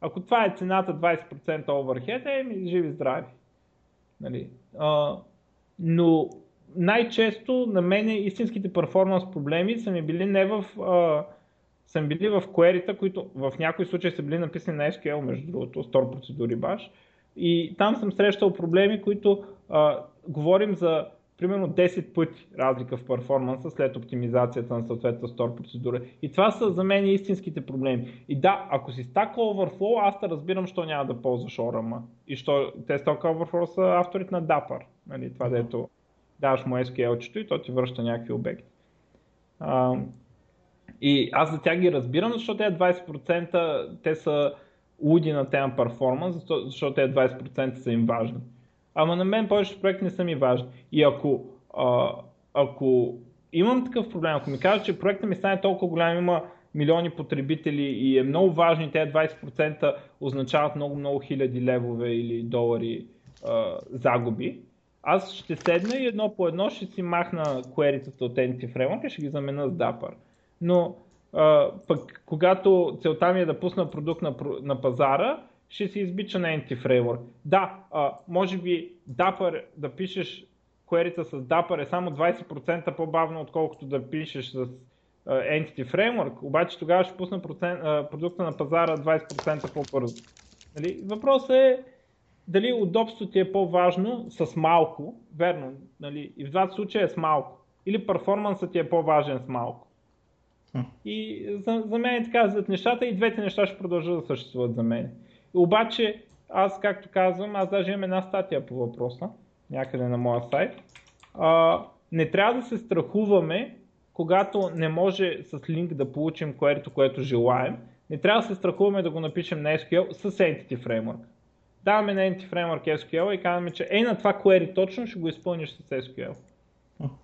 Ако това е цената 20% overhead, е ми живи здрави. Нали? А, но най-често на мен истинските перформанс проблеми са ми били не в а, са ми били в query които в някои случаи са били написани на SQL, между другото, store процедури баш. И там съм срещал проблеми, които а, говорим за примерно 10 пъти разлика в перформанса след оптимизацията на съответната store процедура. И това са за мен истинските проблеми. И да, ако си Stack Overflow, аз те разбирам, що няма да ползваш ORM. И що те Stack Overflow са авторите на Dapper. Нали, това дето даваш му SQL-чето и то ти връща някакви обекти. А, и аз за тях ги разбирам, защото те 20% те са луди на тема перформанс, защото те 20% са им важни. Ама на мен повечето проекти не са ми важни. И ако, а, ако имам такъв проблем, ако ми кажат, че проектът ми стане толкова голям, има милиони потребители и е много важно и тези 20% означават много-много хиляди левове или долари а, загуби, аз ще седна и едно по едно ще си махна query от Entity Framework и ще ги замена с Dapper. Но а, пък когато целта ми е да пусна продукт на, на пазара, ще си избича на Entity Framework. Да, а, може би Dapper да пишеш query с Dapper е само 20% по-бавно, отколкото да пишеш с а, Entity Framework, обаче тогава ще пусна процент, а, продукта на пазара 20% по-бързо. Нали? Въпросът е дали удобството ти е по-важно с малко, верно, нали, и в двата случая е с малко, или перформансът ти е по-важен с малко. И за, за мен е така за нещата и двете неща ще продължат да съществуват за мен. Обаче, аз както казвам, аз даже имам една статия по въпроса, някъде на моя сайт. А, не трябва да се страхуваме, когато не може с линк да получим което, което желаем. Не трябва да се страхуваме да го напишем на SQL с Entity Framework даваме на Entity Framework SQL и казваме, че е на това query точно ще го изпълниш с SQL.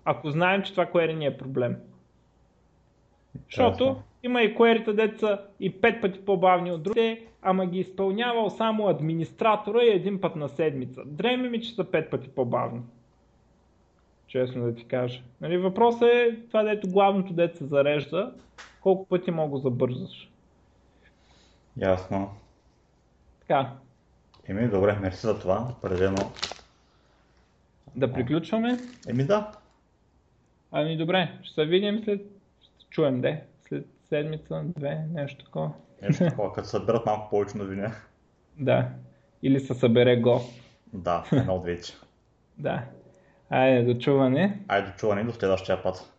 Ако знаем, че това query ни е проблем. Защото има и query деца и пет пъти по-бавни от другите, ама ги изпълнявал само администратора и един път на седмица. Дреме ми, че са пет пъти по-бавни. Честно да ти кажа. Нали, въпросът е това, дето главното дете се зарежда, колко пъти мога да забързаш. Ясно. Така, Еми, добре, мерси за това. Определено Да приключваме? Еми да. Ами добре, ще се видим след... Ще чуем, де? След седмица, две, нещо такова. Нещо такова, като съберат малко повече новини. Да. Или се събере гост. Да, едно от двете. Да. Айде, до чуване. Айде до чуване до следващия път.